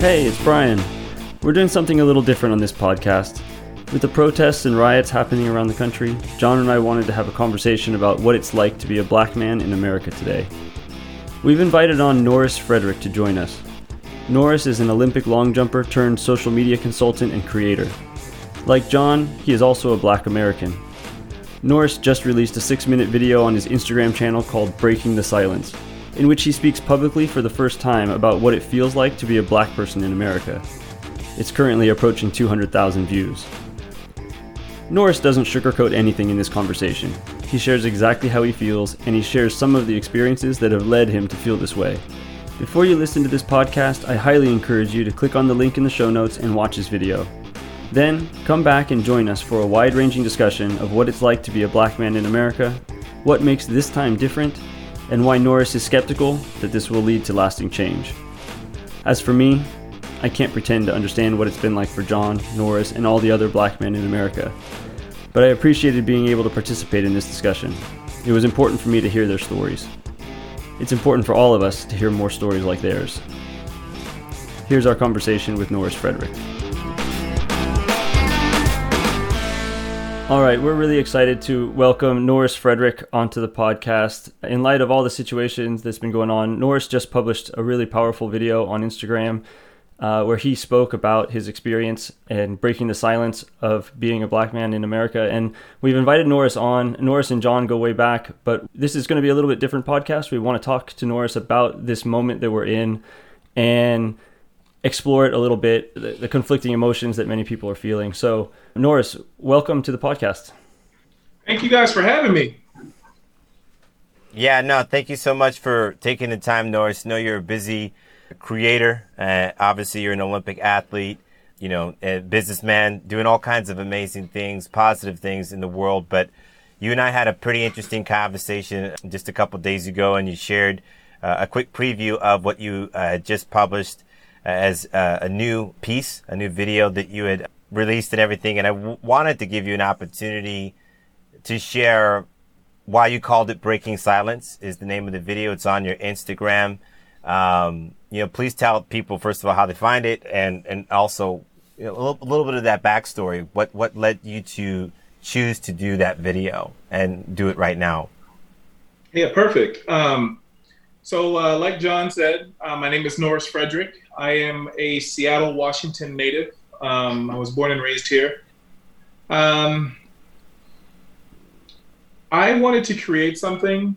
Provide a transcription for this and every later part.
Hey, it's Brian. We're doing something a little different on this podcast. With the protests and riots happening around the country, John and I wanted to have a conversation about what it's like to be a black man in America today. We've invited on Norris Frederick to join us. Norris is an Olympic long jumper turned social media consultant and creator. Like John, he is also a black American. Norris just released a six minute video on his Instagram channel called Breaking the Silence, in which he speaks publicly for the first time about what it feels like to be a black person in America. It's currently approaching 200,000 views. Norris doesn't sugarcoat anything in this conversation. He shares exactly how he feels, and he shares some of the experiences that have led him to feel this way. Before you listen to this podcast, I highly encourage you to click on the link in the show notes and watch his video. Then, come back and join us for a wide ranging discussion of what it's like to be a black man in America, what makes this time different, and why Norris is skeptical that this will lead to lasting change. As for me, I can't pretend to understand what it's been like for John, Norris, and all the other black men in America. But I appreciated being able to participate in this discussion. It was important for me to hear their stories. It's important for all of us to hear more stories like theirs. Here's our conversation with Norris Frederick. All right, we're really excited to welcome Norris Frederick onto the podcast. In light of all the situations that's been going on, Norris just published a really powerful video on Instagram uh, where he spoke about his experience and breaking the silence of being a black man in America. And we've invited Norris on. Norris and John go way back, but this is going to be a little bit different podcast. We want to talk to Norris about this moment that we're in and explore it a little bit, the, the conflicting emotions that many people are feeling. So, Norris, welcome to the podcast. Thank you guys for having me. Yeah, no, thank you so much for taking the time, Norris. Know you're a busy creator. Uh, obviously, you're an Olympic athlete, you know, a businessman, doing all kinds of amazing things, positive things in the world. But you and I had a pretty interesting conversation just a couple days ago, and you shared uh, a quick preview of what you uh, had just published as uh, a new piece, a new video that you had released and everything. And I w- wanted to give you an opportunity to share why you called it Breaking Silence is the name of the video. It's on your Instagram. Um, you know, please tell people first of all how they find it, and and also you know, a, little, a little bit of that backstory. What what led you to choose to do that video and do it right now? Yeah, perfect. Um, so, uh, like John said, uh, my name is Norris Frederick. I am a Seattle, Washington native. Um, I was born and raised here. Um, I wanted to create something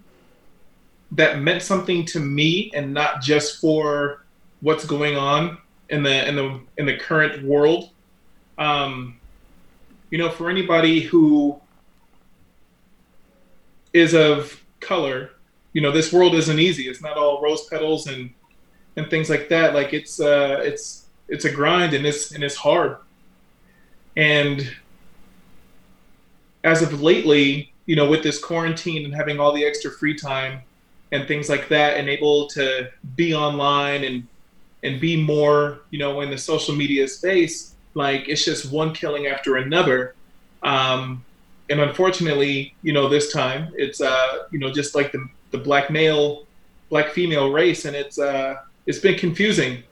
that meant something to me and not just for what's going on in the in the in the current world. Um, you know, for anybody who is of color, you know, this world isn't easy. It's not all rose petals and and things like that. Like it's uh, it's it's a grind and it's and it's hard. And as of lately, you know, with this quarantine and having all the extra free time, and things like that and able to be online and and be more you know in the social media space like it's just one killing after another um, and unfortunately you know this time it's uh you know just like the the black male black female race and it's uh it's been confusing.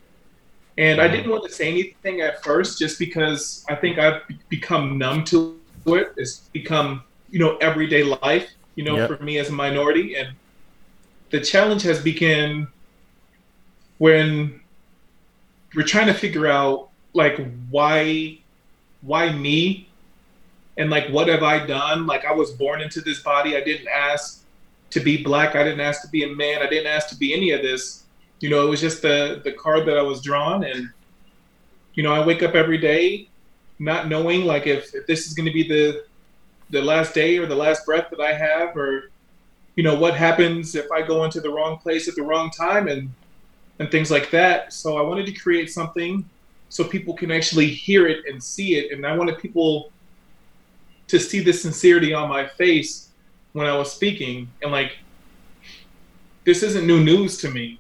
And i didn't want to say anything at first just because i think i've become numb to it. It's become you know everyday life you know yep. for me as a minority. And the challenge has begun when we're trying to figure out like why why me? And like what have i done? Like i was born into this body. I didn't ask to be black. I didn't ask to be a man. I didn't ask to be any of this. You know it was just the the card that i was drawn and you know i wake up every day not knowing like if, if this is going to be the the last day or the last breath that i have or you know what happens if I go into the wrong place at the wrong time and and things like that. So I wanted to create something so people can actually hear it and see it, and I wanted people to see the sincerity on my face when I was speaking, and like this isn't new news to me,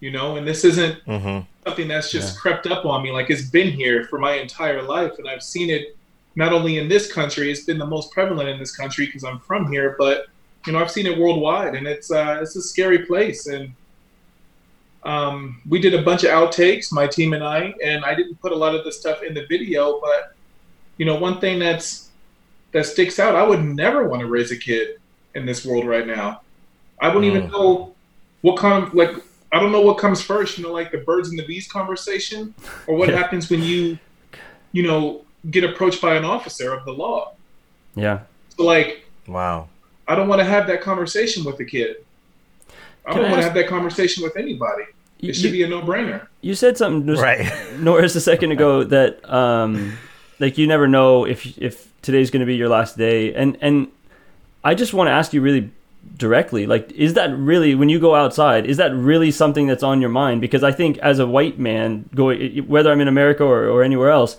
you know, and this isn't mm-hmm. something that's just yeah. crept up on me. Like it's been here for my entire life, and I've seen it not only in this country, it's been the most prevalent in this country because I'm from here, but you know, I've seen it worldwide, and it's uh, it's a scary place. And um, we did a bunch of outtakes, my team and I, and I didn't put a lot of the stuff in the video. But you know, one thing that's that sticks out, I would never want to raise a kid in this world right now. I wouldn't even know what kind of like I don't know what comes first, you know, like the birds and the bees conversation, or what Yeah. happens when you, you know, get approached by an officer of the law. Yeah. So like, Wow. I don't want to have that conversation with the kid. I Can don't I want to have that conversation with anybody. You, It should you- be a no-brainer. you said something just Right. Norris a second ago that um like you never know if if today's going to be your last day and and I just want to ask you really directly like is that really when you go outside is that really something that's on your mind? Because I think as a white man going whether I'm in America or, or anywhere else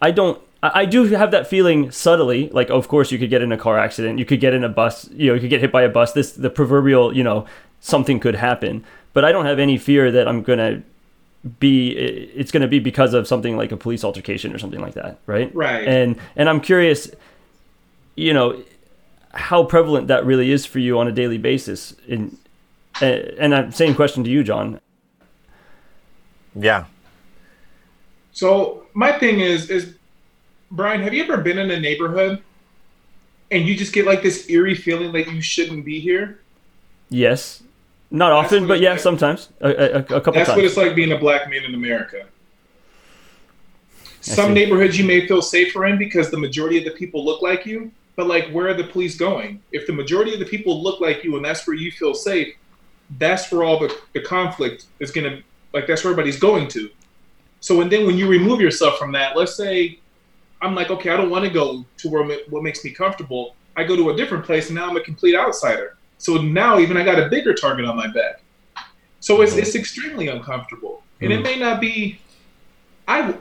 I don't I I do have that feeling subtly like of course you could get in a car accident you could get in a bus you know you could get hit by a bus this the proverbial you know something could happen. But I don't have any fear that I'm going to be it's going to be because of something like a police altercation or something like that right? Right. and and i'm curious you know how prevalent that really is for you on a daily basis in eh, and, and I'm same question to you john Yeah. So my thing is, is Brian, have you ever been in a neighborhood and you just get like this eerie feeling that you shouldn't be here? yes not That's often but yeah like. sometimes a, a, a couple That's what it's like being a black man in America. Some neighborhoods you may feel safer in because the majority of the people look like you, but like where are the police going? If the majority of the people look like you and that's where you feel safe, that's where all the, the conflict is gonna like that's where everybody's going to. So and then when you remove yourself from that, let's say I'm like, okay, I don't want to go to where what makes me comfortable. I go to a different place and now I'm a complete outsider. So now even I got a bigger target on my back. So it's, mm-hmm. it's extremely uncomfortable. And it mm-hmm. may not be I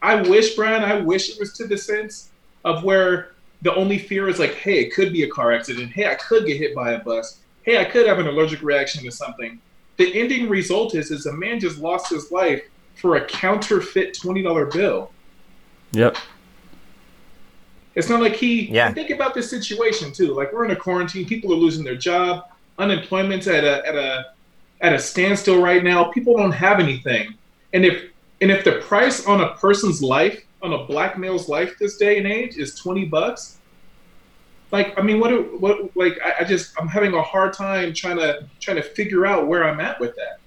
I wish, Brian, I wish it was to the sense of where the only fear is like, hey, it could be a car accident. Hey, I could get hit by a bus. Hey, I could have an allergic reaction to something. The ending result is is a man just lost his life for a counterfeit twenty dollar bill. yep It's not like he. Yeah. Think about this situation too. Like we're in a quarantine. People are losing their job. Unemployment's at a at a at a standstill right now. People don't have anything. And if and if the price on a person's life, on a black male's life this day and age, is twenty bucks, like I mean, what do- what like I, I just I'm having a hard time trying to trying to figure out where I'm at with that.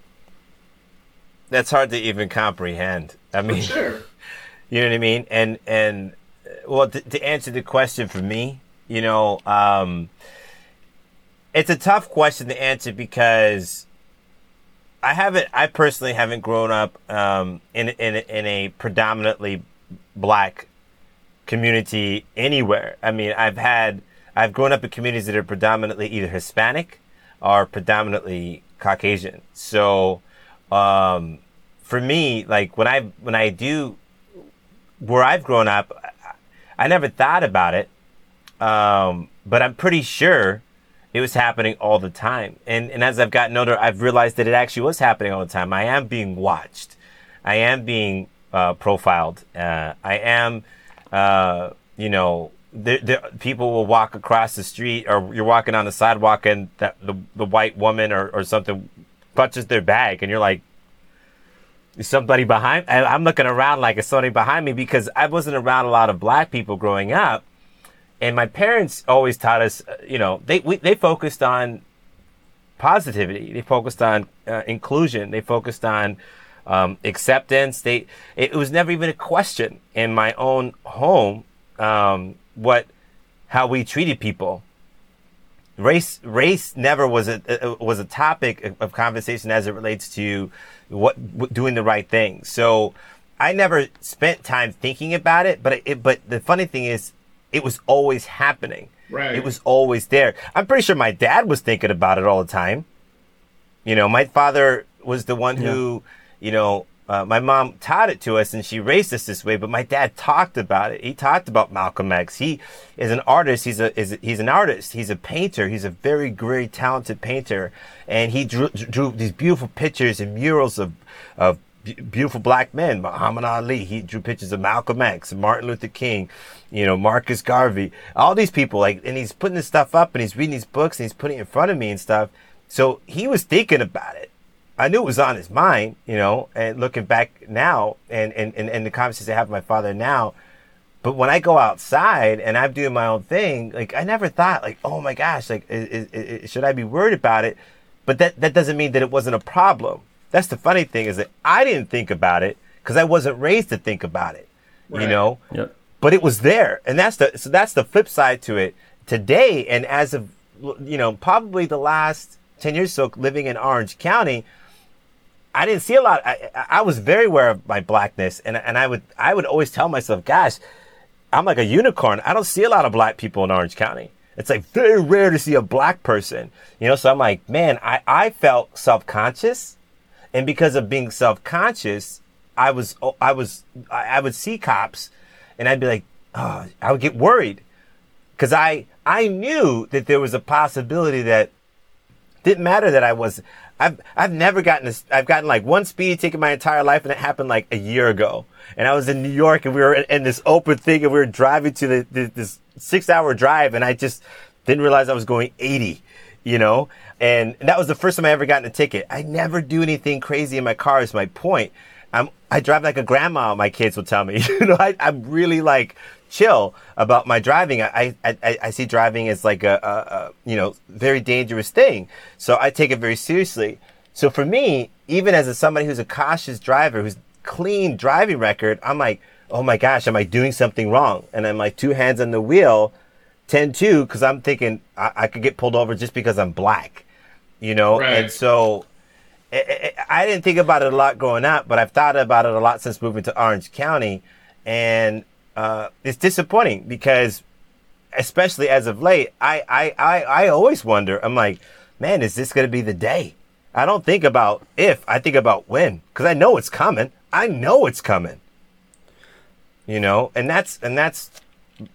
That's hard to even comprehend. I mean, sure. You know what I mean? And and well, to, to answer the question for me, you know, um, it's a tough question to answer because I haven't, I personally haven't grown up um, in in in a predominantly black community anywhere. I mean, I've had, I've grown up in communities that are predominantly either Hispanic or predominantly Caucasian. So, um, for me, like when I when I do where I've grown up, I, never thought about it, um, but I'm pretty sure it was happening all the time. And and as I've gotten older, I've realized that it actually was happening all the time. I am being watched. I am being uh, profiled. Uh, I am, uh, you know, there, there, people will walk across the street, or you're walking on the sidewalk, and the the, the white woman or, or something clutches their bag, and you're like, is somebody behind? I, I'm looking around like it's somebody behind me because I wasn't around a lot of black people growing up, and my parents always taught us, uh, you know, they we, they focused on positivity. They focused on uh, inclusion. They focused on um, acceptance. They it was never even a question in my own home um, what how we treated people. Race race never was a, a was a topic of conversation as it relates to what w- doing the right thing. So I never spent time thinking about it, but it, but the funny thing is, it was always happening. Right. It was always there. I'm pretty sure my dad was thinking about it all the time. You know, my father was the one who, you know, uh, my mom taught it to us and she raised us this way, but my dad talked about it. He talked about Malcolm X. He is an artist. He's a, is, he's an artist. He's a painter. He's a very, very talented painter. And he drew, drew these beautiful pictures and murals of, of beautiful black men. Muhammad Ali. He drew pictures of Malcolm X, Martin Luther King, you know, Marcus Garvey, all these people. Like, and he's putting this stuff up and he's reading these books and he's putting it in front of me and stuff. So he was thinking about it. I knew it was on his mind, you know, and looking back now and, and, and, and the conversations I have with my father now. But when I go outside and I'm doing my own thing, like I never thought like, oh my gosh, like is, is, is, should I be worried about it? But that, that doesn't mean that it wasn't a problem. That's the funny thing is that I didn't think about it because I wasn't raised to think about it, right. you know? Yep. But it was there. And that's the, so that's the flip side to it today. And as of, you know, probably the last 10 years so living in Orange County, I didn't see a lot. I, I was very aware of my blackness, and and I would I would always tell myself, "Gosh, I'm like a unicorn. I don't see a lot of black people in Orange County. It's like very rare to see a black person, you know." So I'm like, man, I I felt self conscious, and because of being self conscious, I was I was I would see cops, and I'd be like, oh, I would get worried, because I I knew that there was a possibility that didn't matter that I was I've I've never gotten this. I've gotten like one speeding ticket my entire life, and it happened like a year ago. And I was in New York, and we were in, in this open thing, and we were driving to the, the this six hour drive, and I just didn't realize I was going 80, you know. And that was the first time I ever gotten a ticket. I never do anything crazy in my car. Is my point. I'm I drive like a grandma. My kids will tell me. you know, I, I'm really like chill about my driving. I, I, I see driving as like a, a, a, you know, very dangerous thing. So I take it very seriously. So for me, even as a, somebody who's a cautious driver, who's clean driving record, I'm like, oh my gosh, am I doing something wrong? And I'm like two hands on the wheel, 10 2, because I'm thinking I, I, could get pulled over just because I'm black, you know? Right. And so I, I didn't think about it a lot growing up, but I've thought about it a lot since moving to Orange County. And uh, it's disappointing because, especially as of late, I, I, I, I always wonder. I'm like, man, is this going to be the day? I don't think about if. I think about when because I know it's coming. I know it's coming. You know, and that's and that's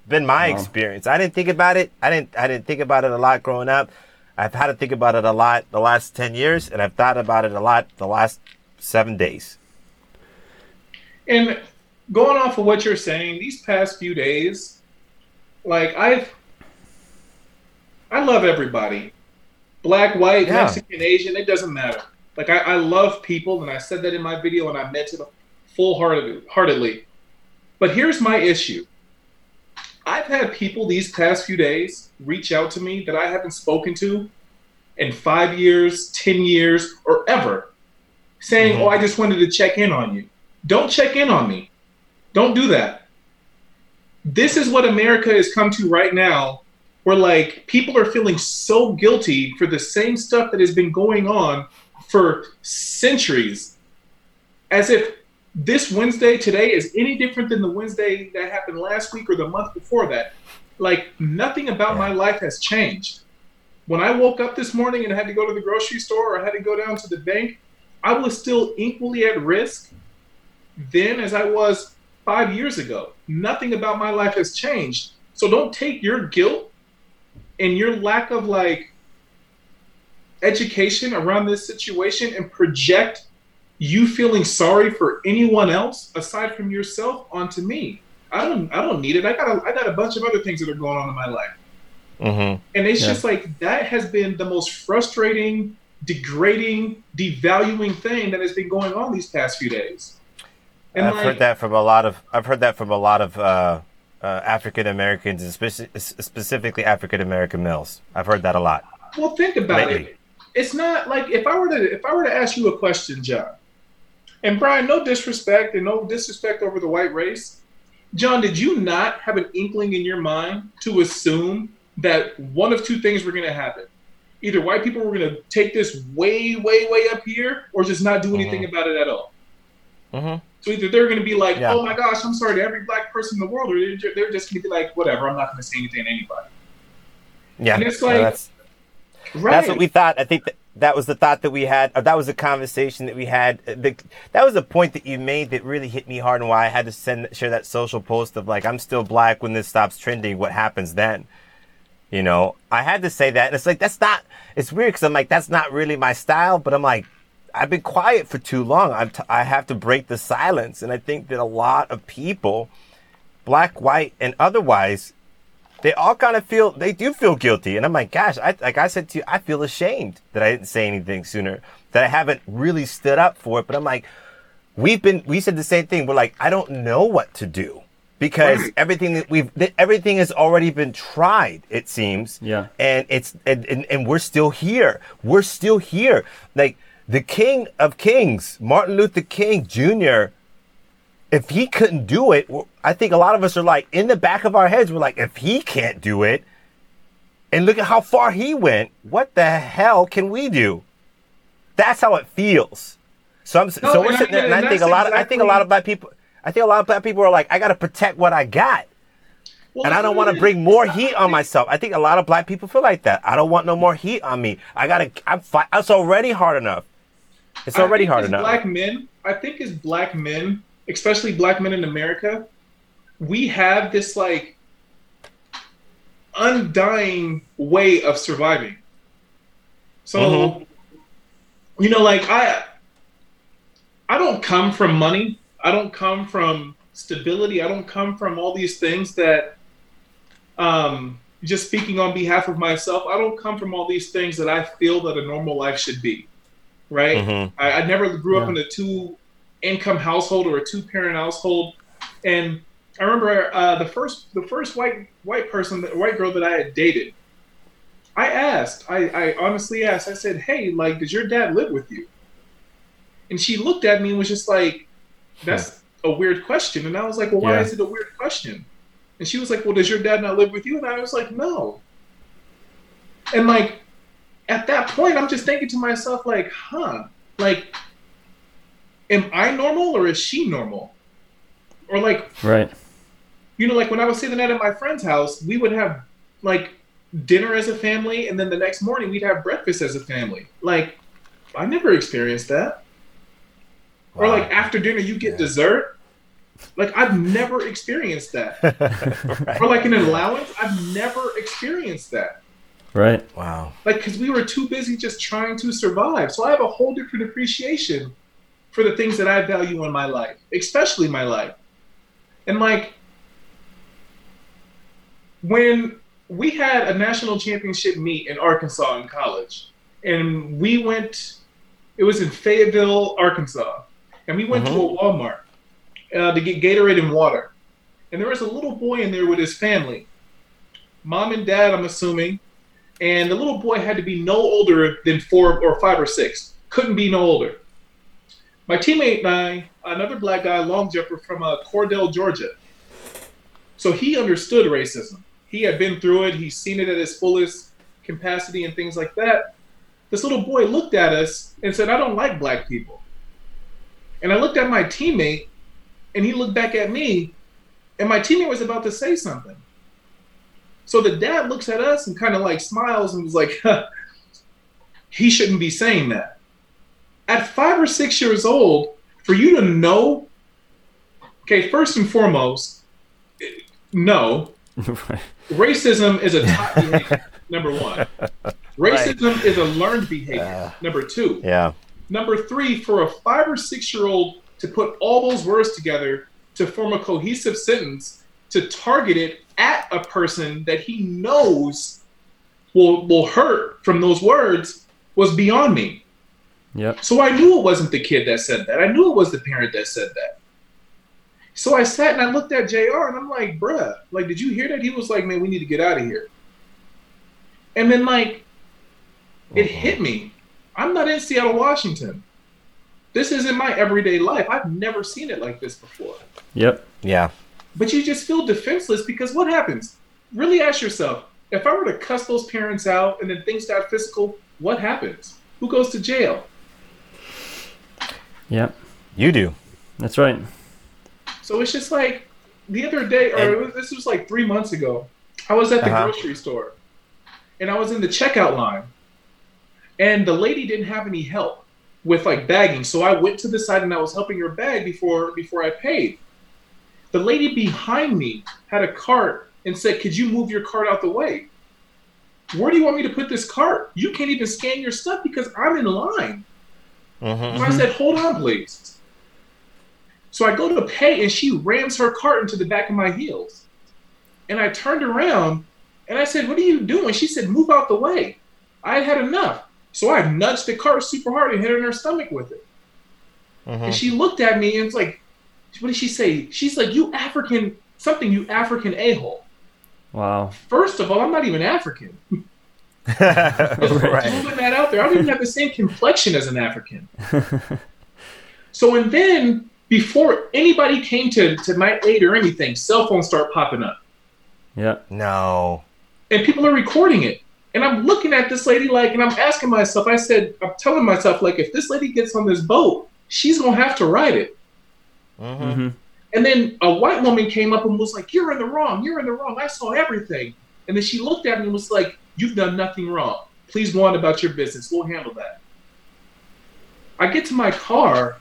been my wow. experience. I didn't think about it. I didn't. I didn't think about it a lot growing up. I've had to think about it a lot the last ten years, and I've thought about it a lot the last seven days. And going off of what you're saying, these past few days, like I've, I love everybody, black, white, yeah. Mexican, Asian, it doesn't matter. Like I, I love people, and I said that in my video, and I meant it full heartedly. But here's my issue. I've had people these past few days reach out to me that I haven't spoken to in five years, 10 years, or ever, saying, mm-hmm. Oh, I just wanted to check in on you. Don't check in on me. Don't do that. This is what America has come to right now, where like people are feeling so guilty for the same stuff that has been going on for centuries, as if this Wednesday today is any different than the Wednesday that happened last week or the month before that. Like nothing about my life has changed. When I woke up this morning and I had to go to the grocery store or I had to go down to the bank, I was still equally at risk then as I was five years ago. Nothing about my life has changed. So don't take your guilt and your lack of like education around this situation and project you feeling sorry for anyone else aside from yourself onto me. I don't I don't need it. I got a, I got a bunch of other things that are going on in my life. Mm-hmm. And it's yeah. just like that has been the most frustrating, degrading, devaluing thing that has been going on these past few days. I've like, heard that from a lot of I've heard that from a lot of uh, uh, African Americans, specifically African American males. I've heard that a lot. Well, think about lately. it. It's not like if I were to if I were to ask you a question, John, and Brian, no disrespect and no disrespect over the white race. John, did you not have an inkling in your mind to assume that one of two things were going to happen? Either white people were going to take this way, way, way up here, or just not do anything mm-hmm. about it at all. Mm-hmm. So either they're going to be like, yeah. "Oh my gosh, I'm sorry to every black person in the world," or they're, they're just going to be like, "Whatever, I'm not going to say anything to anybody." Yeah, and it's like, that's, right. that's what we thought. I think that that was the thought that we had. that was the conversation that we had. The, that was a point that you made that really hit me hard, and why I had to send share that social post of like, "I'm still black when this stops trending. What happens then?" You know, I had to say that, and it's like that's not. It's weird because I'm like, that's not really my style, but I'm like, I've been quiet for too long. I'm t- I have to break the silence. And I think that a lot of people, black, white, and otherwise, they all kind of feel they do feel guilty, and I'm like, gosh, I, like I said to you, I feel ashamed that I didn't say anything sooner, that I haven't really stood up for it. But I'm like, we've been we said the same thing. We're like, I don't know what to do because Right. everything that we've that everything has already been tried. It seems, Yeah. and it's and, and and we're still here. We're still here. Like the King of Kings, Martin Luther King Jr if he couldn't do it, I think a lot of us are like in the back of our heads, we're like, if he can't do it, and look at how far he went, what the hell can we do? That's how it feels. So I'm No, so we're sitting there, get and I think a lot of I think a lot of black people, I think a lot of black people are like, I got to protect what I got, Well, and I don't want to bring more heat on myself. I think a lot of black people feel like that. I don't want no more heat on me. I gotta, I'm fight. It's already hard enough. It's already hard enough. Black men, I think as black men, especially black men in America, we have this like undying way of surviving. So, Mhm. you know, like I, I don't come from money. I don't come from stability. I don't come from all these things that, um, just speaking on behalf of myself, I don't come from all these things that I feel that a normal life should be. Right? Mhm. I, I never grew up in a two income household or a two parent household. And I remember uh, the first the first white white person that white girl that I had dated. I asked, I, I honestly asked, I said, Hey, like, does your dad live with you? And she looked at me and was just like, That's a weird question. And I was like, Well, why Yeah. is it a weird question? And she was like, Well, does your dad not live with you? And I was like, No. And like at that point, I'm just thinking to myself, like, huh, like, am I normal or is she normal? Or like, Right. you know, like when I was sitting out at my friend's house, we would have like dinner as a family, and then the next morning we'd have breakfast as a family. Like, I never experienced that. Or like after dinner, you get Yeah. dessert. Like I've never experienced that. Right. Or like an allowance, I've never experienced that. Right. Wow. like because we were too busy just trying to survive. So i have a whole different appreciation for the things that i value in my life especially my life. And like when we had a national championship meet in arkansas in college and we went it was in fayetteville arkansas and we went to a walmart uh, to get gatorade and water. And there was a little boy in there with his family. Mom and dad i'm assuming and the little boy had to be no older than four or five or six. Couldn't be no older. My teammate and I, another black guy, long jumper from uh, Cordele, Georgia. So he understood racism. He had been through it. He's seen it at its fullest capacity and things like that. This little boy looked at us and said, "I don't like black people." And I looked at my teammate, and he looked back at me, and my teammate was about to say something. So the dad looks at us and kind of like smiles and was like, he shouldn't be saying that. At five or six years old, for you to know, okay, first and foremost, no, racism is a top behavior, number one. Racism is a learned behavior, number two. Yeah. Number three, for a five or six year old to put all those words together to form a cohesive sentence to target it at a person that he knows will will hurt from those words was beyond me. Yep. So I knew it wasn't the kid that said that. I knew it was the parent that said that. So I sat and I looked at JR and I'm like, bruh, like, did you hear that? He was like, man, we need to get out of here. And then like it uh-huh. hit me. I'm not in Seattle, Washington. This isn't my everyday life. I've never seen it like this before. Yep. Yeah. But you just feel defenseless because what happens? Really ask yourself if I were to cuss those parents out and then things got physical, what happens? Who goes to jail? Yep. You do. That's right. So it's just like the other day, or And- it this was like three months ago. I was at the Uh-huh. grocery store, and I was in the checkout line, and the lady didn't have any help with like bagging. So I went to the side and I was helping her bag before before I paid. The lady behind me had a cart and said, "Could you move your cart out the way?" Where do you want me to put this cart? You can't even scan your stuff because I'm in line. Mm-hmm. So I said, hold on, please. So I go to pay and she rams her cart into the back of my heels. And I turned around and I said, What are you doing? She said, Move out the way. I had had enough. So I nudged the cart super hard and hit her in her stomach with it. Mhm. And she looked at me and was like, What did she say? She's like, You African, something, you African a hole. Wow. First of all, I'm not even African. right. Moving that out there, I don't even have the same complexion as an African. so, and then before anybody came to, to my aid or anything, cell phones start popping up. Yeah. No. and people are recording it. And I'm looking at this lady like, and I'm asking myself, I said, I'm telling myself, like, if this lady gets on this boat, she's gonna have to ride it. Hmm hmm And then a white woman came up and was like, You're in the wrong, you're in the wrong. I saw everything. And then she looked at me and was like, You've done nothing wrong. Please go on about your business. We'll handle that. I get to my car,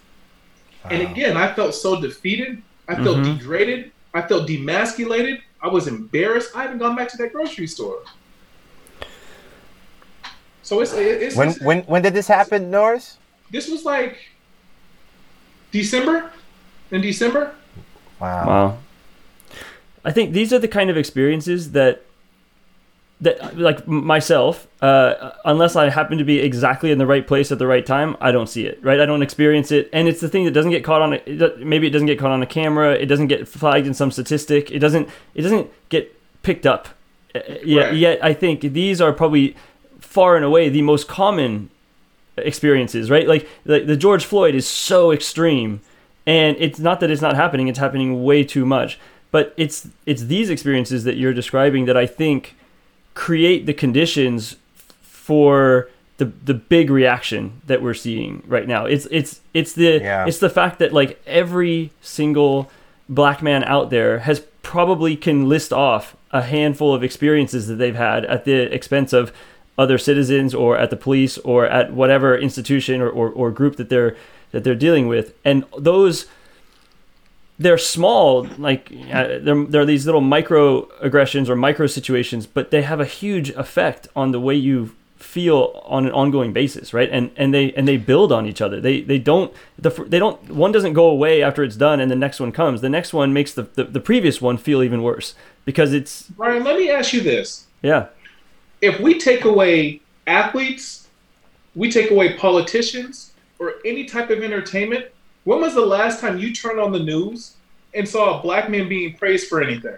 and again, I felt so defeated. I felt Mhm. degraded. I felt demasculated. I was embarrassed. I haven't gone back to that grocery store. So it's, it's When it's- when when did this happen, Norris? this was like December. In December, Wow. Wow. I think these are the kind of experiences that that like myself, uh, unless I happen to be exactly in the right place at the right time, I don't see it. Right? I don't experience it, and it's the thing that doesn't get caught on. A, maybe it doesn't get caught on a camera. It doesn't get flagged in some statistic. It doesn't. It doesn't get picked up. Uh, Yet, Right. yet I think these are probably far and away the most common experiences, right? Like the, the George Floyd is so extreme, and it's not that it's not happening; it's happening way too much. But it's it's these experiences that you're describing that I think create the conditions for the the big reaction that we're seeing right now. It's it's it's the Yeah. it's the fact that like every single black man out there has probably can list off a handful of experiences that they've had at the expense of other citizens or at the police or at whatever institution or, or, or group that they're that they're dealing with. And those they're small like uh, they're, they're these little micro aggressions or micro situations but they have a huge effect on the way you feel on an ongoing basis right? And and they and they build on each other. They they don't the they don't one doesn't go away after it's done and the next one comes. The next one makes the the, the previous one feel even worse because it's Brian. Let me ask you this: yeah. If we take away athletes, we take away politicians, or any type of entertainment, when was the last time you turned on the news and saw a black man being praised for anything?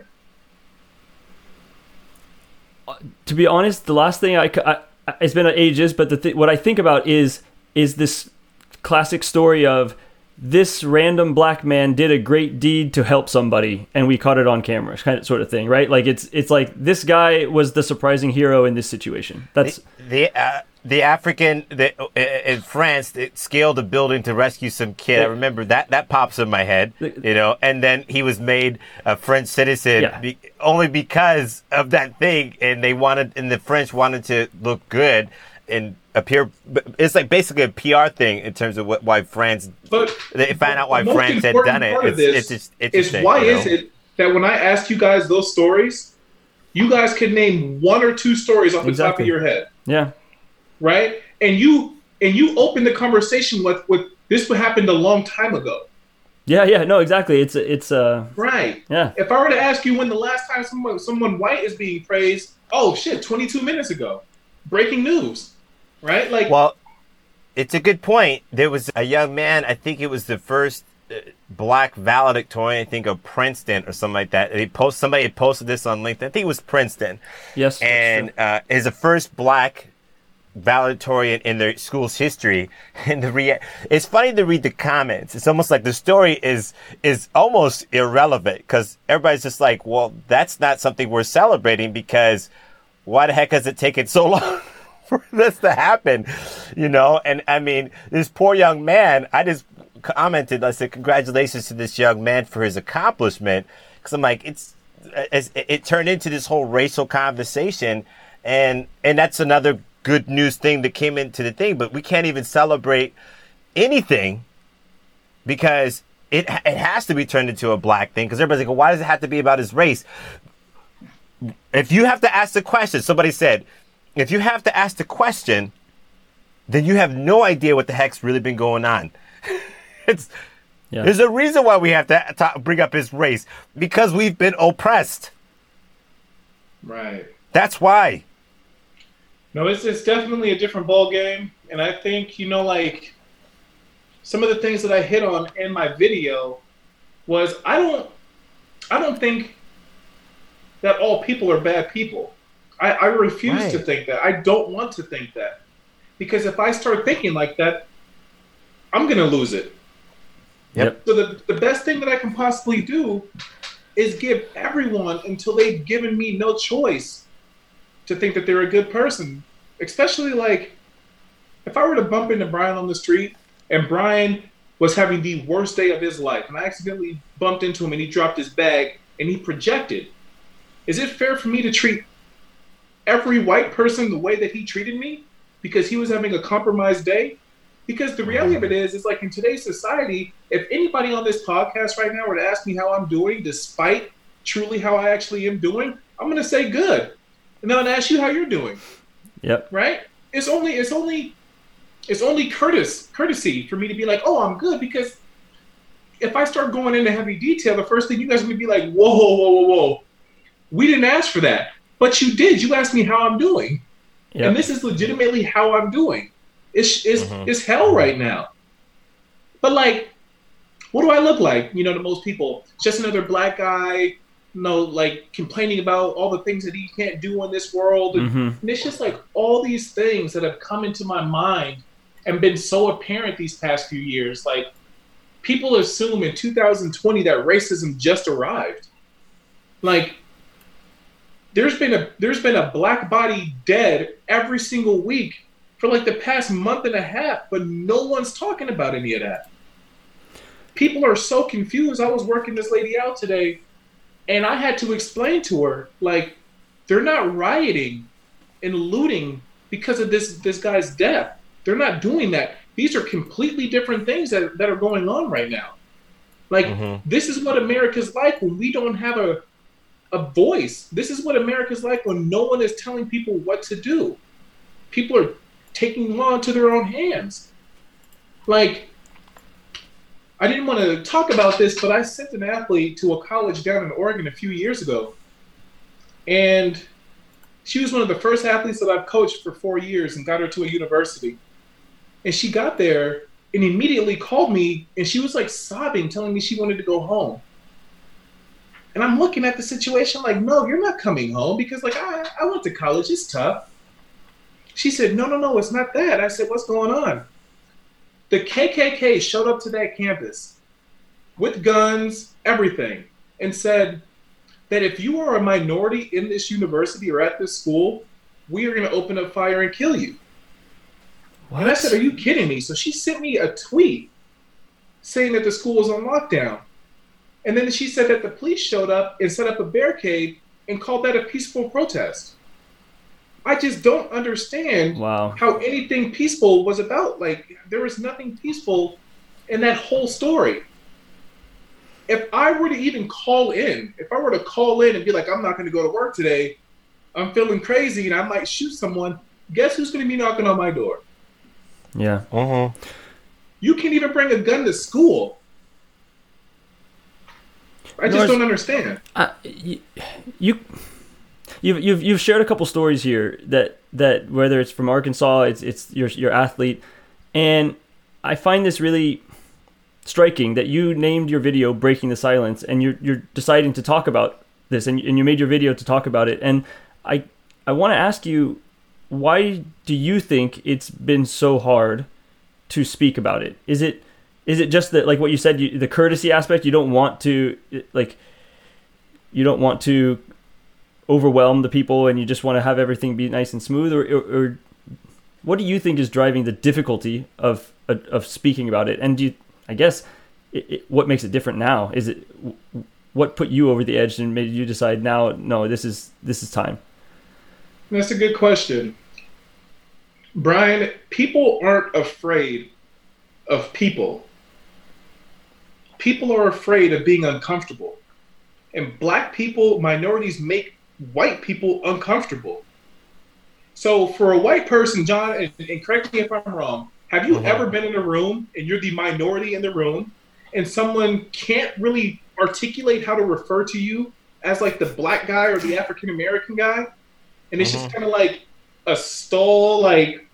to be honest, the last thing I, I it's been ages, but the th- what I think about is is this classic story of this random black man did a great deed to help somebody, and we caught it on camera, kind of sort of thing, right? Like it's it's like this guy was the surprising hero in this situation. That's the uh, the African the, uh, in France that scaled a building to rescue some kid. I remember that that pops in my head, you know. And then he was made a French citizen Yeah. be, only because of that thing, and they wanted and the French wanted to look good and appear. It's like basically a PR thing in terms of what why France. But They found out why France had done it. It's, this it's just interesting. is why you know? is it that when I asked you guys those stories, you guys could name one or two stories off the top of your head, yeah, right? And you and you open the conversation with with this happened a long time ago, yeah, yeah. No, exactly. It's it's uh right? yeah, If I were to ask you when the last time someone someone white is being praised, oh shit, 22 minutes ago, breaking news, right? Like Well, it's a good point. There was a young man, I think it was the first uh, black valedictorian, I think of Princeton or something like that. They post somebody had posted this on LinkedIn. I think it was Princeton, yes, and uh, is the first black valedictorian in their school's history. And the rea- it's funny to read the comments. It's almost like the story is is almost irrelevant because everybody's just like, well, that's not something we're celebrating because why the heck has it taken so long? For this to happen, you know, and I mean, this poor young man. I just commented. I said, "Congratulations to this young man for his accomplishment." Because I'm like, it's, uh, it's it turned into this whole racial conversation, and and that's another good news thing that came into the thing. But we can't even celebrate anything because it it has to be turned into a black thing. Because everybody's like, well, why does it have to be about his race? If you have to ask the question, somebody said, if you have to ask the question, then you have no idea what the heck's really been going on. it's Yeah. there's a reason why we have to ta bring up his race because we've been oppressed. Right. That's why. No, it's it's definitely a different ball game, and I think you know like some of the things that I hit on in my video was I don't I don't think that all people are bad people. I, I refuse right. to think that. I don't want to think that. Because if I start thinking like that, I'm gonna lose it. Yep. So the, the best thing that I can possibly do is give everyone until they've given me no choice to think that they're a good person. Especially like if I were to bump into Brian on the street and Brian was having the worst day of his life and I accidentally bumped into him and he dropped his bag and he projected. Is it fair for me to treat every white person the way that he treated me because he was having a compromised day? Because the reality of it is, is like in today's society, if anybody on this podcast right now were to ask me how I'm doing, despite truly how I actually am doing, I'm gonna say good. And then I'll ask you how you're doing. Yep. Right? It's only it's only it's only courteous courtesy for me to be like, oh, I'm good, because if I start going into heavy detail, the first thing you guys are gonna be like, whoa, whoa, whoa, whoa, whoa. We didn't ask for that. But you did. You asked me how I'm doing. Yep. And this is legitimately how I'm doing. It's it's mm-hmm. it's hell right now. But like, what do I look like? You know, to most people, just another black guy. You know, like complaining about all the things that he can't do in this world, and, mm-hmm. and it's just like all these things that have come into my mind and been so apparent these past few years. Like, people assume in 2020 that racism just arrived. Like, there's been a there's been a black body dead every single week for like the past month and a half, but no one's talking about any of that. People are so confused. I was working this lady out today, and I had to explain to her like they're not rioting and looting because of this this guy's death. They're not doing that. These are completely different things that, that are going on right now. Like mm-hmm. this is what America's like when we don't have a a voice. This is what America's like when no one is telling people what to do. People are taking law into their own hands. Like, I didn't want to talk about this, but I sent an athlete to a college down in Oregon a few years ago. And she was one of the first athletes that I've coached for four years and got her to a university. And she got there and immediately called me and she was like sobbing, telling me she wanted to go home. And I'm looking at the situation like, no, you're not coming home because like I, I went to college, it's tough. She said, no, no, no, it's not that. I said, what's going on? The KKK showed up to that campus with guns, everything, and said that if you are a minority in this university or at this school, we are going to open up fire and kill you. What? And I said, Are you kidding me? So she sent me a tweet saying that the school was on lockdown. And then she said that the police showed up and set up a barricade and called that a peaceful protest. I just don't understand wow. how anything peaceful was about. Like there was nothing peaceful in that whole story. If I were to even call in, if I were to call in and be like, I'm not going to go to work today, I'm feeling crazy and I might shoot someone, guess who's going to be knocking on my door? Yeah. Uh-huh. You can't even bring a gun to school. I just don't understand. Uh, you, you, you've you've you've shared a couple stories here that that whether it's from Arkansas, it's it's your your athlete, and I find this really striking that you named your video "Breaking the Silence" and you're you're deciding to talk about this, and and you made your video to talk about it, and I I want to ask you why do you think it's been so hard to speak about it? Is it is it just that like what you said you, the courtesy aspect you don't want to like you don't want to overwhelm the people and you just want to have everything be nice and smooth or, or, or what do you think is driving the difficulty of of speaking about it? And do you, i guess it, it, what makes it different now? Is it what put you over the edge and made you decide now no this is this is time that's a good question. Brian people aren't afraid of people. People are afraid of being uncomfortable. And black people, minorities make white people uncomfortable. So for a white person, John, and, and correct me if I'm wrong, have you uh-huh. ever been in a room and you're the minority in the room and someone can't really articulate how to refer to you as like the black guy or the African American guy, and it's mm-hmm. just kind of like a stole, like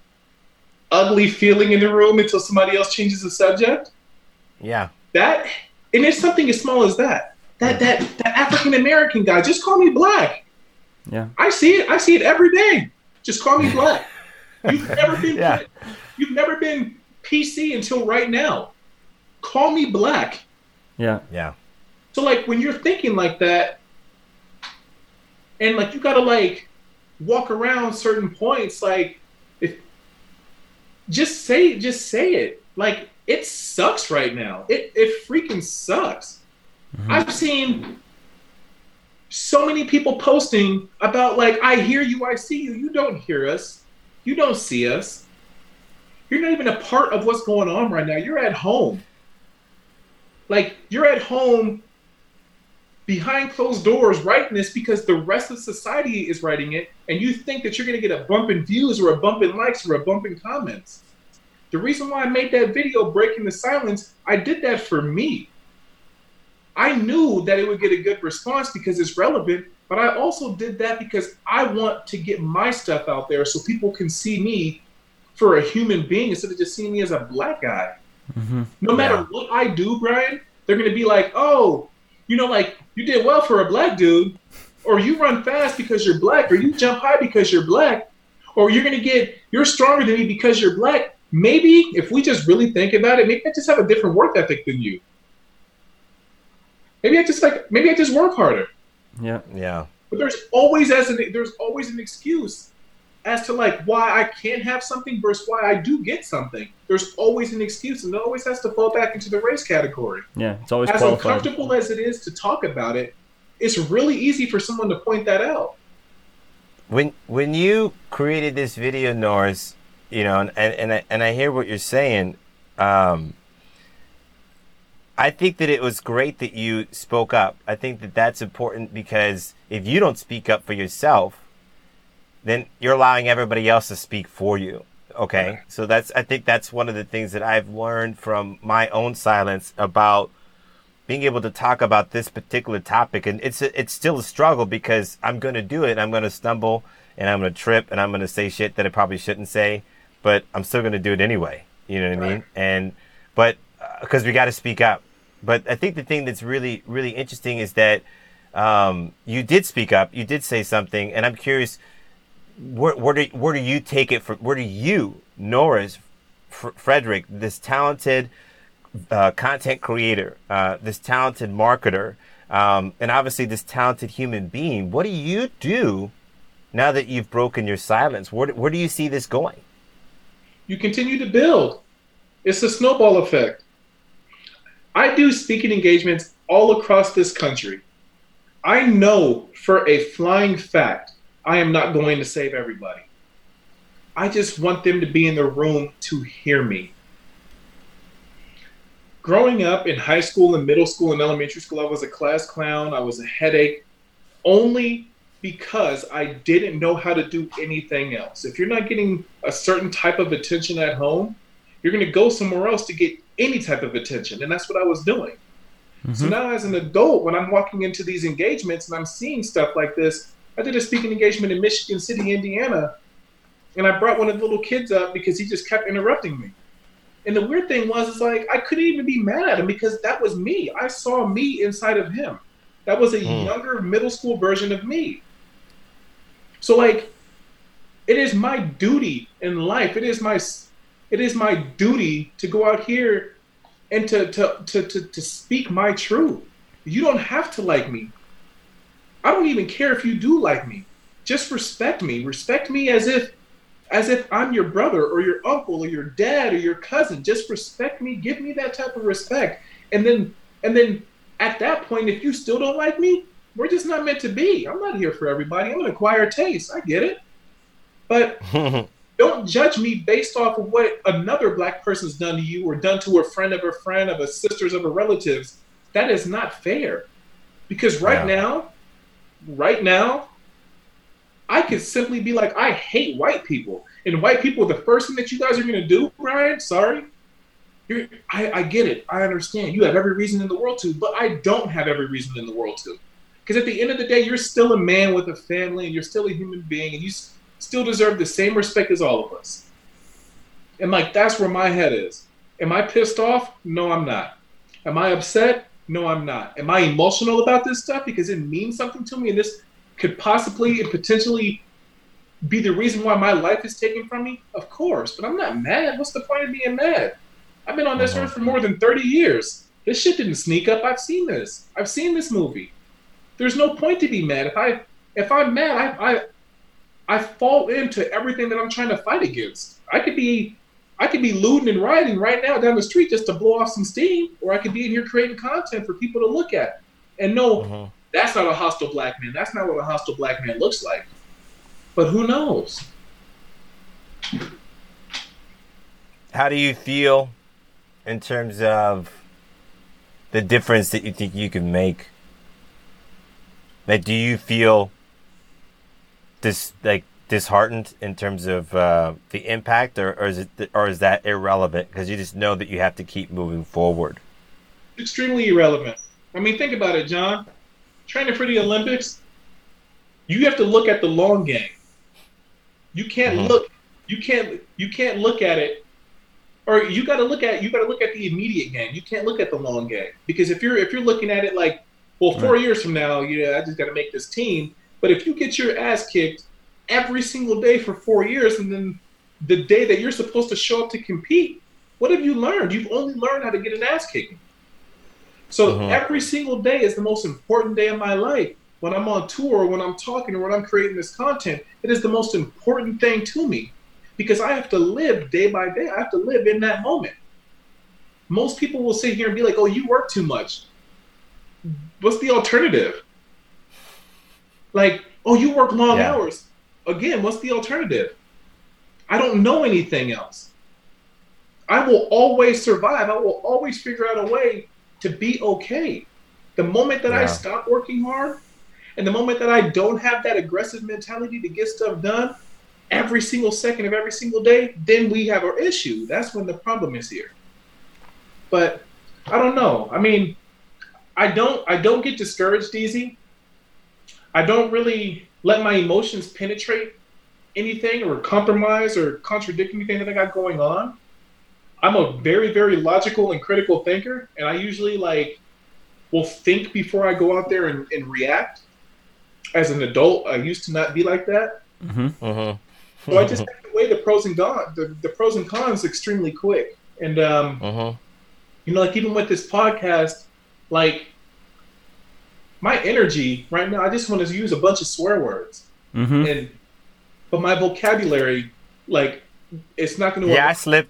ugly feeling in the room until somebody else changes the subject. Yeah. That and it's something as small as that. That that that African American guy, just call me black. Yeah. I see it. I see it every day. Just call me black. You've never been yeah. you've never been PC until right now. Call me black. Yeah. Yeah. So like when you're thinking like that, and like you gotta like walk around certain points, like if just say just say it. Like it sucks right now. It it freaking sucks. Mm-hmm. I've seen so many people posting about like I hear you, I see you. You don't hear us. You don't see us. You're not even a part of what's going on right now. You're at home. Like you're at home behind closed doors writing this because the rest of society is writing it, and you think that you're going to get a bump in views or a bump in likes or a bump in comments. The reason why I made that video breaking the silence, I did that for me. I knew that it would get a good response because it's relevant, but I also did that because I want to get my stuff out there so people can see me for a human being instead of just seeing me as a black guy. Mm-hmm. No matter yeah. what I do, Brian, they're going to be like, oh, you know, like you did well for a black dude, or you run fast because you're black, or you jump high because you're black, or you're gonna get you're stronger than me because you're black. Maybe if we just really think about it, maybe I just have a different work ethic than you. Maybe I just like maybe I just work harder. Yeah. Yeah. But there's always as an there's always an excuse as to like why I can't have something versus why I do get something. There's always an excuse, and it always has to fall back into the race category. Yeah, it's always as qualified. uncomfortable as it is to talk about it. It's really easy for someone to point that out. When when you created this video, Norris, you know, and and I, and I hear what you're saying. Um, I think that it was great that you spoke up. I think that that's important because if you don't speak up for yourself, then you're allowing everybody else to speak for you. Okay. So that's, I think that's one of the things that I've learned from my own silence about being able to talk about this particular topic. And it's, a, it's still a struggle because I'm going to do it. I'm going to stumble and I'm going to trip and I'm going to say shit that I probably shouldn't say, but I'm still going to do it anyway. You know what right. I mean? And, but, because we got to speak up. But I think the thing that's really, really interesting is that, um, you did speak up, you did say something, and I'm curious, where, where do where do you take it from? Where do you, Norris, Frederick, this talented uh, content creator, uh, this talented marketer, um, and obviously this talented human being? What do you do now that you've broken your silence? Where where do you see this going? You continue to build. It's a snowball effect. I do speaking engagements all across this country. I know for a flying fact I am not going to save everybody. I just want them to be in the room to hear me. Growing up in high school and middle school and elementary school, I was a class clown. I was a headache only because I didn't know how to do anything else. If you're not getting a certain type of attention at home, you're going to go somewhere else to get any type of attention. And that's what I was doing. Mm-hmm. So now, as an adult, when I'm walking into these engagements and I'm seeing stuff like this, I did a speaking engagement in Michigan City, Indiana, and I brought one of the little kids up because he just kept interrupting me. And the weird thing was, it's like I couldn't even be mad at him because that was me. I saw me inside of him. That was a mm. younger middle school version of me. So like, it is my duty in life. It is my, it is my duty to go out here and to to to to, to speak my truth. You don't have to like me. I don't even care if you do like me. Just respect me. Respect me as if as if I'm your brother or your uncle or your dad or your cousin. Just respect me. Give me that type of respect. And then and then at that point, if you still don't like me, we're just not meant to be. I'm not here for everybody. I'm an acquired taste. I get it. But don't judge me based off of what another black person's done to you or done to a friend of a friend of a sisters of a relatives. That is not fair. Because right yeah. now, right now, I could simply be like, I hate white people. And white people, the first thing that you guys are going to do, Brian, sorry, I, I get it. I understand. You have every reason in the world to, but I don't have every reason in the world to. Because at the end of the day, you're still a man with a family and you're still a human being and you still deserve the same respect as all of us. And like, that's where my head is. Am I pissed off? No, I'm not. Am I upset? No, I'm not. Am I emotional about this stuff because it means something to me and this could possibly and potentially be the reason why my life is taken from me? Of course, but I'm not mad. What's the point of being mad? I've been on this earth for more than 30 years. This shit didn't sneak up. I've seen this. I've seen this movie. There's no point to be mad. If I if I'm mad, I I I fall into everything that I'm trying to fight against. I could be I could be looting and rioting right now down the street just to blow off some steam, or I could be in here creating content for people to look at. And no, Mhm. that's not a hostile black man. That's not what a hostile black man looks like. But who knows? How do you feel in terms of the difference that you think you can make? Like, do you feel this like disheartened in terms of uh, the impact, or, or is it, or is that irrelevant because you just know that you have to keep moving forward? Extremely irrelevant. I mean, think about it, John. Training for the Olympics, you have to look at the long game. You can't Mhm. look. You can't. You can't look at it, or you got to look at. You got to look at the immediate game. You can't look at the long game because if you're if you're looking at it like, well, four years from now, yeah, I just got to make this team. But if you get your ass kicked every single day for four years, and then the day that you're supposed to show up to compete, what have you learned? You've only learned how to get an ass kicking. So Mhm. every single day is the most important day of my life. When I'm on tour, when I'm talking, or when I'm creating this content, it is the most important thing to me because I have to live day by day. I have to live in that moment. Most people will sit here and be like, "Oh, you work too much." What's the alternative? Like, "Oh, you work long Yeah. hours." Again, what's the alternative? I don't know anything else. I will always survive. I will always figure out a way to be okay. The moment that I stop working hard and the moment that I don't have that aggressive mentality to get stuff done every single second of every single day, then we have our issue. That's when the problem is here. But I don't know. I mean, I don't I don't get discouraged easy. I don't really let my emotions penetrate anything or compromise or contradict anything that I got going on. I'm a very, very logical and critical thinker, and I usually like will think before I go out there and, and react. As an adult, I used to not be like that. Mm-hmm. Mm-hmm. So I just have to weigh the pros and cons, the, the pros and cons extremely quick. And um, Mm-hmm. you know, like even with this podcast, like my energy right now, I just want to use a bunch of swear words, Mm-hmm. and but my vocabulary, like, it's not going to. Yeah, I slipped.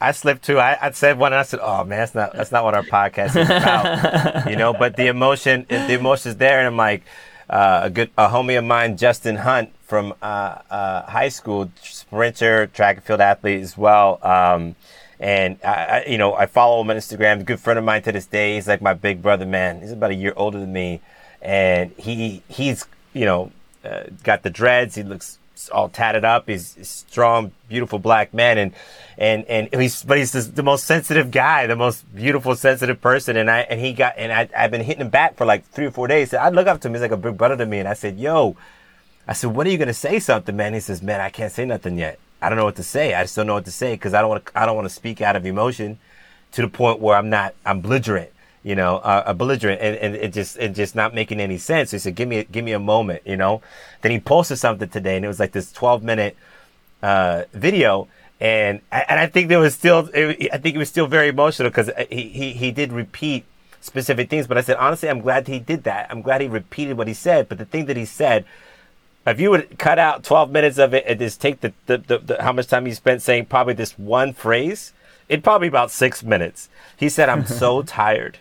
I slipped too. I, I said one, and I said, "Oh man, that's not that's not what our podcast is about." you know, but the emotion, the emotion's there, and I'm like, uh, a good a homie of mine, Justin Hunt from uh, uh, high school, sprinter, track and field athlete as well. Um, and I, I, you know, I follow him on Instagram. A good friend of mine to this day. He's like my big brother, man. He's about a year older than me, and he he's you know uh, got the dreads. He looks all tatted up. He's a strong, beautiful black man, and and and he's but he's the most sensitive guy, the most beautiful, sensitive person. And I and he got and I I've been hitting him back for like three or four days. I look up to him. He's like a big brother to me, and I said, "Yo," I said, "When are you gonna say something, man?" He says, "Man, I can't say nothing yet. I don't know what to say. I just don't know what to say because I don't want to I don't want to speak out of emotion to the point where I'm not I'm belligerent." You know, uh, a belligerent, and, and it just it just not making any sense. He said, "Give me give me a moment," you know. Then he posted something today, and it was like this 12 minute uh, video, and I- and I think there was still I think it was still very emotional because he, he he did repeat specific things. But I said honestly, I'm glad he did that. I'm glad he repeated what he said. But the thing that he said, if you would cut out 12 minutes of it and just take the, the, the, the how much time he spent saying probably this one phrase, it'd probably be about six minutes. He said, "I'm so tired."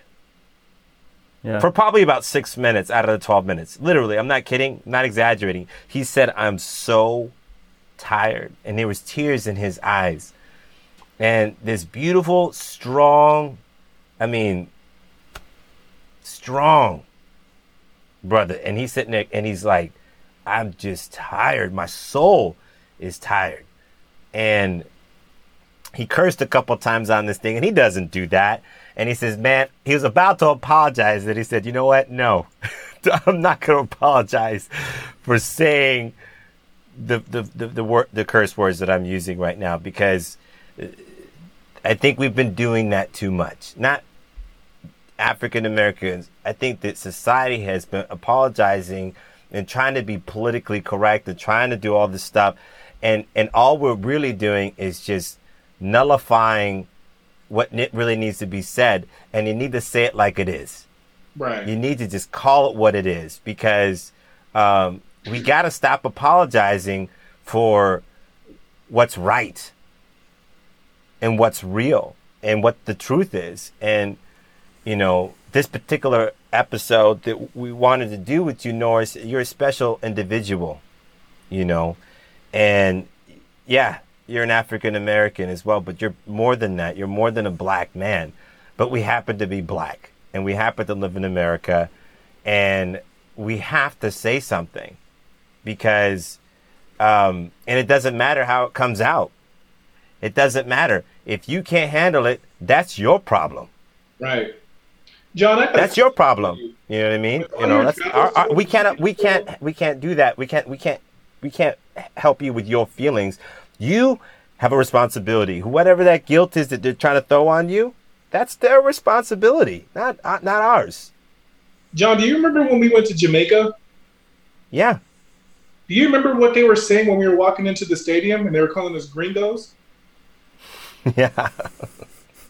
Yeah. for probably about six minutes out of the 12 minutes. Literally, I'm not kidding, not exaggerating. He said, I'm so tired. And there was tears in his eyes. And this beautiful, strong, I mean, strong brother. And he's sitting there and he's like, I'm just tired. My soul is tired. And he cursed a couple times on this thing, and he doesn't do that. And he says, "Man, he was about to apologize." And he said, "You know what? No, I'm not going to apologize for saying the the the the, word, the curse words that I'm using right now because uh, I think we've been doing that too much. Not African Americans. I think that society has been apologizing and trying to be politically correct and trying to do all this stuff, and and all we're really doing is just nullifying what really needs to be said, and you need to say it like it is. Right. You need to just call it what it is because um, we got to stop apologizing for what's right and what's real and what the truth is. And, you know, this particular episode that we wanted to do with you, Norris, you're a special individual, you know, and yeah, you're an African American as well, but you're more than that. You're more than a black man. But we happen to be black and we happen to live in America and we have to say something because, um, and it doesn't matter how it comes out. It doesn't matter. If you can't handle it, that's your problem. Right. John, that's your problem. You know what I mean? You know, that's our, our, we can't, we can't, we can't do that. We can't, we can't, we can't help you with your feelings. You have a responsibility. Whatever that guilt is that they're trying to throw on you, that's their responsibility, not uh, not ours. John, do you remember when we went to Jamaica? Yeah. Do you remember what they were saying when we were walking into the stadium and they were calling us gringos? Yeah.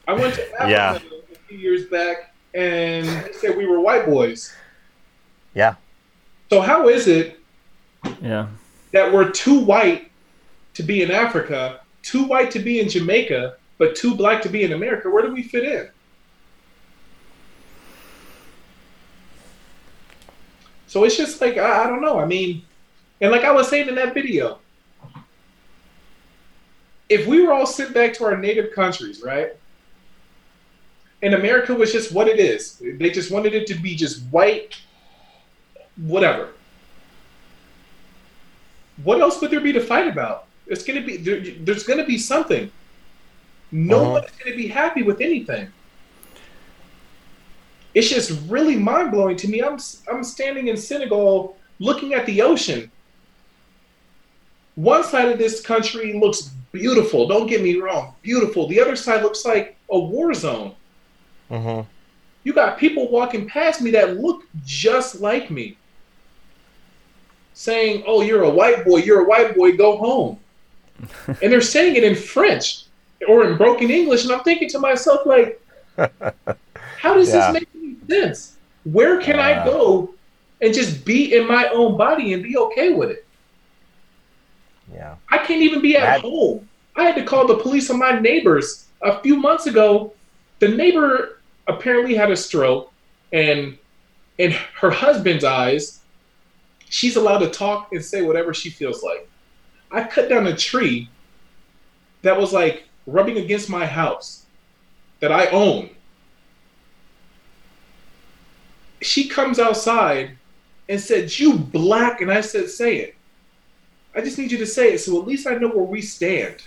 I went to Africa yeah. a few years back and they said we were white boys. Yeah. So how is it yeah. that we're too white to be in Africa, too white to be in Jamaica, but too black to be in America. Where do we fit in? So it's just like I, I don't know. I mean, and like I was saying in that video, if we were all sent back to our native countries, right? And America was just what it is. They just wanted it to be just white, whatever. What else would there be to fight about? It's gonna be there, there's gonna be something. No uh-huh. one's gonna be happy with anything. It's just really mind blowing to me. I'm I'm standing in Senegal looking at the ocean. One side of this country looks beautiful. Don't get me wrong, beautiful. The other side looks like a war zone. Uh-huh. You got people walking past me that look just like me, saying, "Oh, you're a white boy. You're a white boy. Go home." and they're saying it in French or in broken English, and I'm thinking to myself, like, how does yeah. this make any sense? Where can uh, I go and just be in my own body and be okay with it? Yeah. I can't even be at that... home. I had to call the police on my neighbors a few months ago. The neighbor apparently had a stroke, and in her husband's eyes, she's allowed to talk and say whatever she feels like. I cut down a tree that was like rubbing against my house that I own. She comes outside and said, You black. And I said, Say it. I just need you to say it so at least I know where we stand.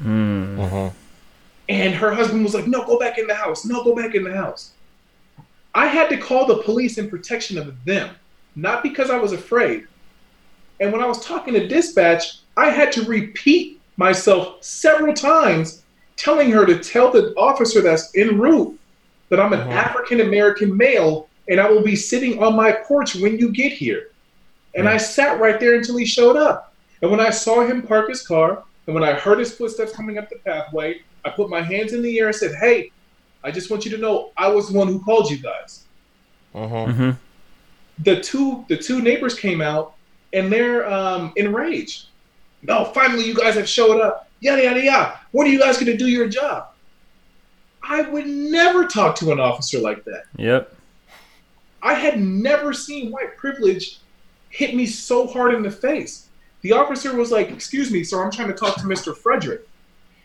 Mm. Uh-huh. And her husband was like, No, go back in the house. No, go back in the house. I had to call the police in protection of them, not because I was afraid. And when I was talking to dispatch, I had to repeat myself several times, telling her to tell the officer that's en route that I'm an uh-huh. African American male and I will be sitting on my porch when you get here. And I sat right there until he showed up. And when I saw him park his car, and when I heard his footsteps coming up the pathway, I put my hands in the air and said, Hey, I just want you to know I was the one who called you guys. Uh-huh. Mm-hmm. The two the two neighbors came out and they're um, enraged. No, finally you guys have showed up. Yada yada yada. What are you guys going to do your job? I would never talk to an officer like that. Yep. I had never seen white privilege hit me so hard in the face. The officer was like, "Excuse me, sir, I'm trying to talk to Mr. Frederick,"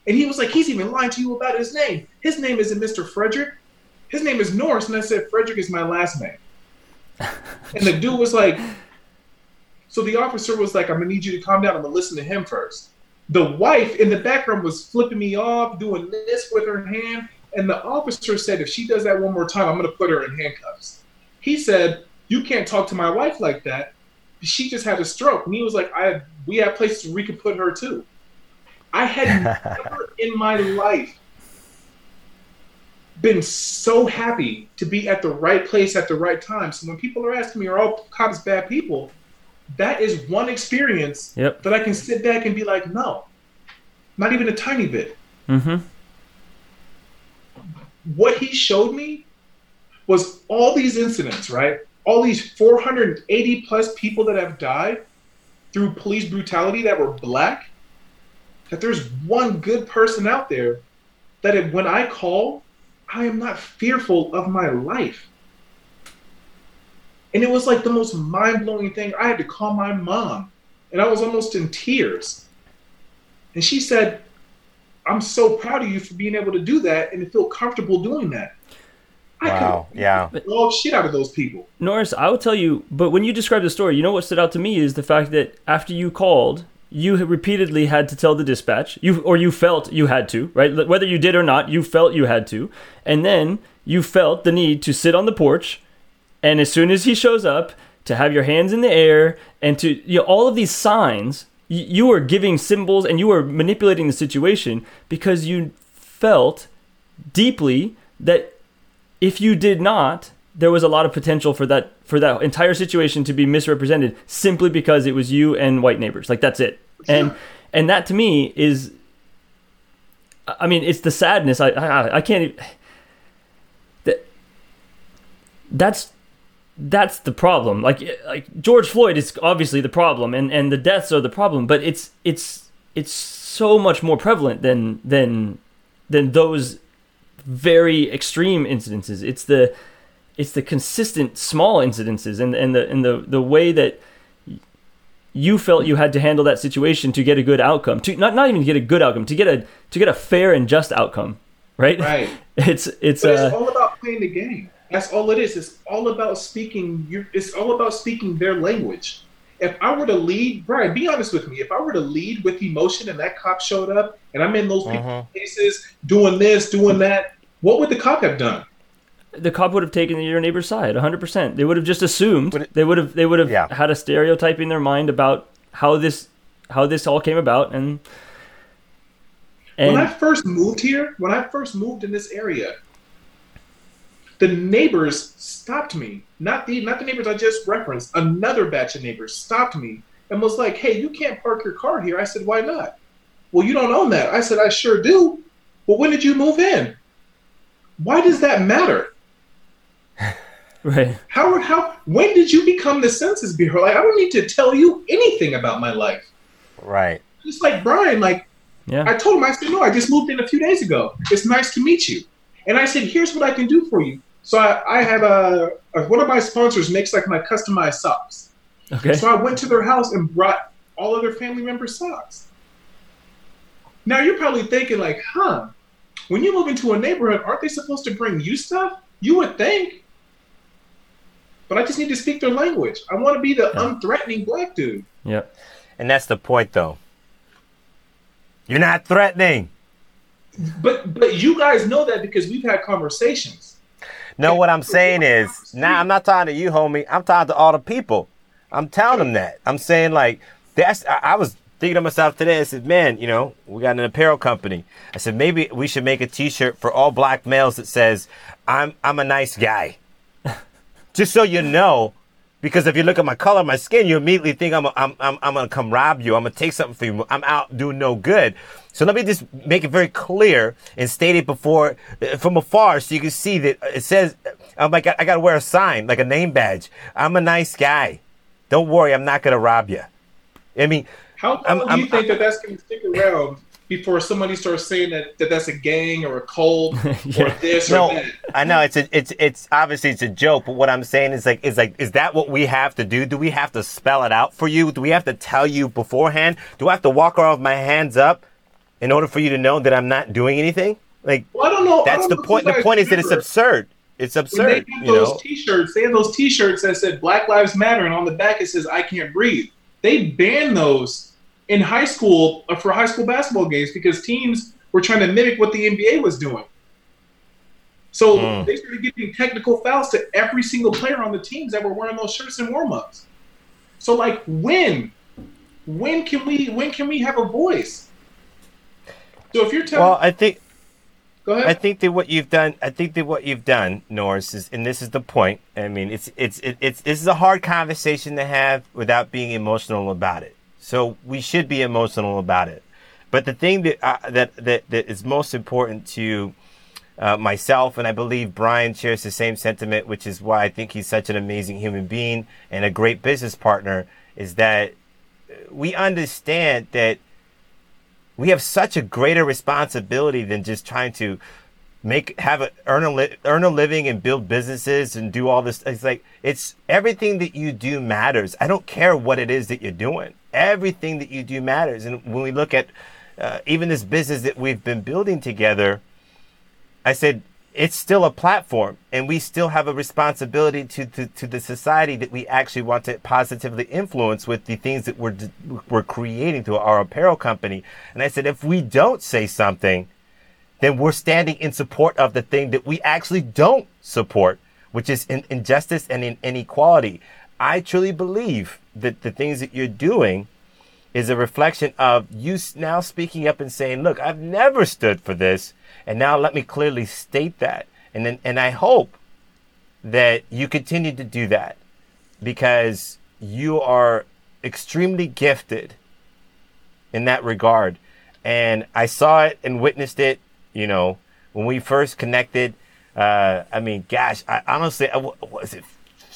and he was like, "He's even lying to you about his name. His name isn't Mr. Frederick. His name is Norris." And I said, "Frederick is my last name." and the dude was like, so the officer was like, I'm gonna need you to calm down. I'm gonna listen to him first. the wife in the background was flipping me off, doing this with her hand. And the officer said, if she does that one more time, I'm going to put her in handcuffs. He said, you can't talk to my wife like that. She just had a stroke. And he was like, I we have places where we could put her too. I had never in my life been so happy to be at the right place at the right time. So when people are asking me, are all cops bad people? That is one experience Yep. that I can sit back and be like, no, not even a tiny bit. Mm-hmm. What he showed me was all these incidents, right? All these 480 plus people that have died through police brutality that were black. That there's one good person out there that if, when I call, I am not fearful of my life. And it was like the most mind blowing thing. I had to call my mom, and I was almost in tears. And she said, I'm so proud of you for being able to do that and to feel comfortable doing that. I Wow. Yeah. could dog shit out of those people. Norris, I will tell you, but when you described the story, you know what stood out to me is the fact that after you called, you repeatedly had to tell the dispatch, you or you felt you had to, right? Whether you did or not, you felt you had to, and then you felt the need to sit on the porch, and as soon as he shows up, to have your hands in the air and to you know, all of these signs, y- you were giving symbols and you were manipulating the situation because you felt deeply that if you did not, there was a lot of potential for that for that entire situation to be misrepresented simply because it was you and white neighbors. Like that's it. And and that to me is I mean, it's the sadness. I I, I can't even that that's that's the problem. Like like George Floyd is obviously the problem and and the deaths are the problem, but it's it's it's so much more prevalent than than than those very extreme incidences. It's the it's the consistent small incidences and and the and the the way that you felt you had to handle that situation to get a good outcome. To not not even get a good outcome, to get a to get a fair and just outcome, right? Right. It's it's But it's uh all about playing the game. That's all it is. It's all about speaking. Your, it's all about speaking their language. If I were to lead, Brian, be honest with me. If I were to lead with emotion and that cop showed up and I'm in those people's Mhm. faces doing this, doing that, what would the cop have done? The cop would have taken your neighbor's side 100%. They would have just assumed Would it- they would have they would have Yeah. had a stereotype in their mind about how this how this all came about and and when I first moved here, when I first moved in this area, the neighbors stopped me. Not the not the neighbors I just referenced. Another batch of neighbors stopped me and was like, "Hey, you can't park your car here." I said, "Why not?" Well, you don't own that. I said, "I sure do." Well, when did you move in? Why does that matter? Right How how when did you become the census bureau? Like, I don't need to tell you anything about my life. Right. Just like Brian, like yeah I told him, I said, no, I just moved in a few days ago. It's nice to meet you. And I said, here's what I can do for you. So I, I have a, a one of my sponsors makes like my customized socks. okay So I went to their house and brought all of their family members socks. Now you're probably thinking like, huh? When you move into a neighborhood, aren't they supposed to bring you stuff? You would think. But I just need to speak their language. I want to be the Yeah. unthreatening black dude. yeah And that's the point, though. You're not threatening. But but you guys know that because we've had conversations. No, what I'm saying is, now I'm not talking to you, homie. I'm talking to all the people. I'm telling them that. I'm saying like that's. I, I was thinking to myself today. I said, man, you know, we got an apparel company. I said maybe we should make a T-shirt for all black males that says, "I'm I'm a nice guy," just so you know. Because if you look at my color, my skin, you immediately think I'm, I'm, I'm, I'm gonna come rob you. I'm gonna take something from you. I'm out doing no good. So let me just make it very clear and state it before, uh, from afar, so you can see that it says, I'm like, I gotta wear a sign, like a name badge. I'm a nice guy. Don't worry, I'm not gonna rob you. I mean, How long I'm- do I'm- you think that that's to stick around before somebody starts saying that, that that's a gang or a cult Yeah. or this or no, that? I know it's a, it's it's obviously it's a joke, but what I'm saying is like is like is that what we have to do? Do we have to spell it out for you? Do we have to tell you beforehand? Do I have to walk around with my hands up in order for you to know that I'm not doing anything? Like Well, I don't know. That's don't the know point. The guys point is that it's absurd. It's absurd. When they absurd. You those know. T-shirts, they had those T-shirts that said "Black Lives Matter" and on the back it says "I can't breathe." They banned those in high school uh, for high school basketball games because teams were trying to mimic what the NBA was doing. So mm. they started giving technical fouls to every single player on the teams that were wearing those shirts in warmups. So like when, when can we when can we have a voice? So if you're telling, well, I think. Go ahead. I think that what you've done, I think that what you've done, Norris, is, and this is the point. I mean, it's it's it, it's this is a hard conversation to have without being emotional about it. So we should be emotional about it. But the thing that uh, that, that that is most important to uh, myself, and I believe Brian shares the same sentiment, which is why I think he's such an amazing human being and a great business partner, is that we understand that we have such a greater responsibility than just trying to make have a earn a li- earn a living and build businesses and do all this. It's like it's everything that you do matters. I don't care what it is that you're doing everything that you do matters and when we look at uh, even this business that we've been building together i said it's still a platform and we still have a responsibility to, to, to the society that we actually want to positively influence with the things that we're, we're creating through our apparel company and i said if we don't say something then we're standing in support of the thing that we actually don't support, which is in injustice and in inequality. I truly believe that the things that you're doing is a reflection of you now speaking up and saying, look, I've never stood for this. And now let me clearly state that. And then, and I hope that you continue to do that because you are extremely gifted in that regard. And I saw it and witnessed it you know, when we first connected, uh, I mean, gosh, I honestly, I, was it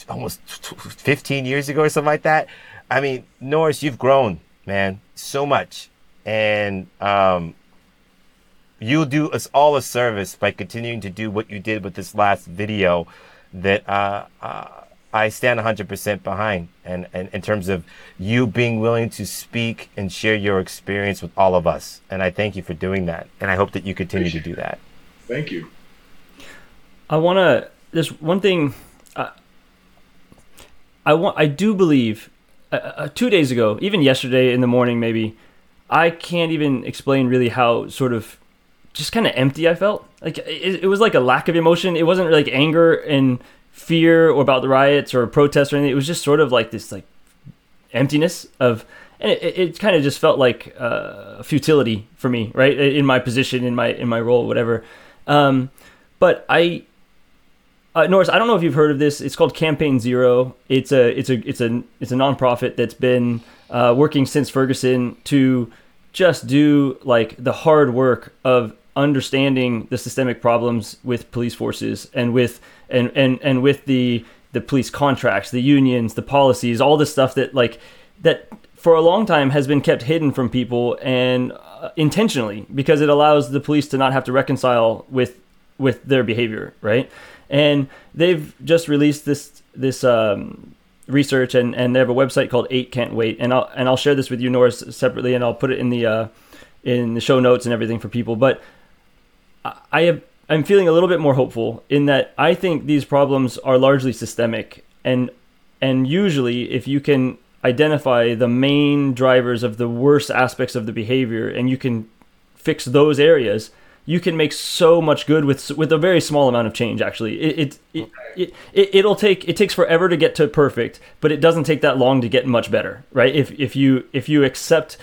almost 15 years ago or something like that? I mean, Norris, you've grown, man, so much. And um, you'll do us all a service by continuing to do what you did with this last video that uh, uh, I stand 100% behind. And, and in terms of you being willing to speak and share your experience with all of us. And I thank you for doing that. And I hope that you continue to do that. Thank you. I want to, there's one thing I want, I do believe uh, uh, two days ago, even yesterday in the morning, maybe, I can't even explain really how sort of just kind of empty I felt. Like it, it was like a lack of emotion. It wasn't like anger and fear or about the riots or protests or anything. It was just sort of like this like emptiness of, and it, it kind of just felt like uh, futility for me, right? In my position, in my in my role, whatever. Um, but I, uh, Norris, I don't know if you've heard of this. It's called Campaign Zero. It's a it's a it's a it's a nonprofit that's been uh, working since Ferguson to just do like the hard work of understanding the systemic problems with police forces and with and and and with the the police contracts, the unions, the policies, all the stuff that like that for a long time has been kept hidden from people and uh, intentionally because it allows the police to not have to reconcile with with their behavior, right? And they've just released this this um, research and, and they have a website called Eight Can't Wait, and I'll and I'll share this with you Norris separately, and I'll put it in the uh, in the show notes and everything for people. But I have I'm feeling a little bit more hopeful in that I think these problems are largely systemic and and usually if you can identify the main drivers of the worst aspects of the behavior and you can fix those areas you can make so much good with with a very small amount of change actually it it, it, it it'll take it takes forever to get to perfect but it doesn't take that long to get much better right if if you if you accept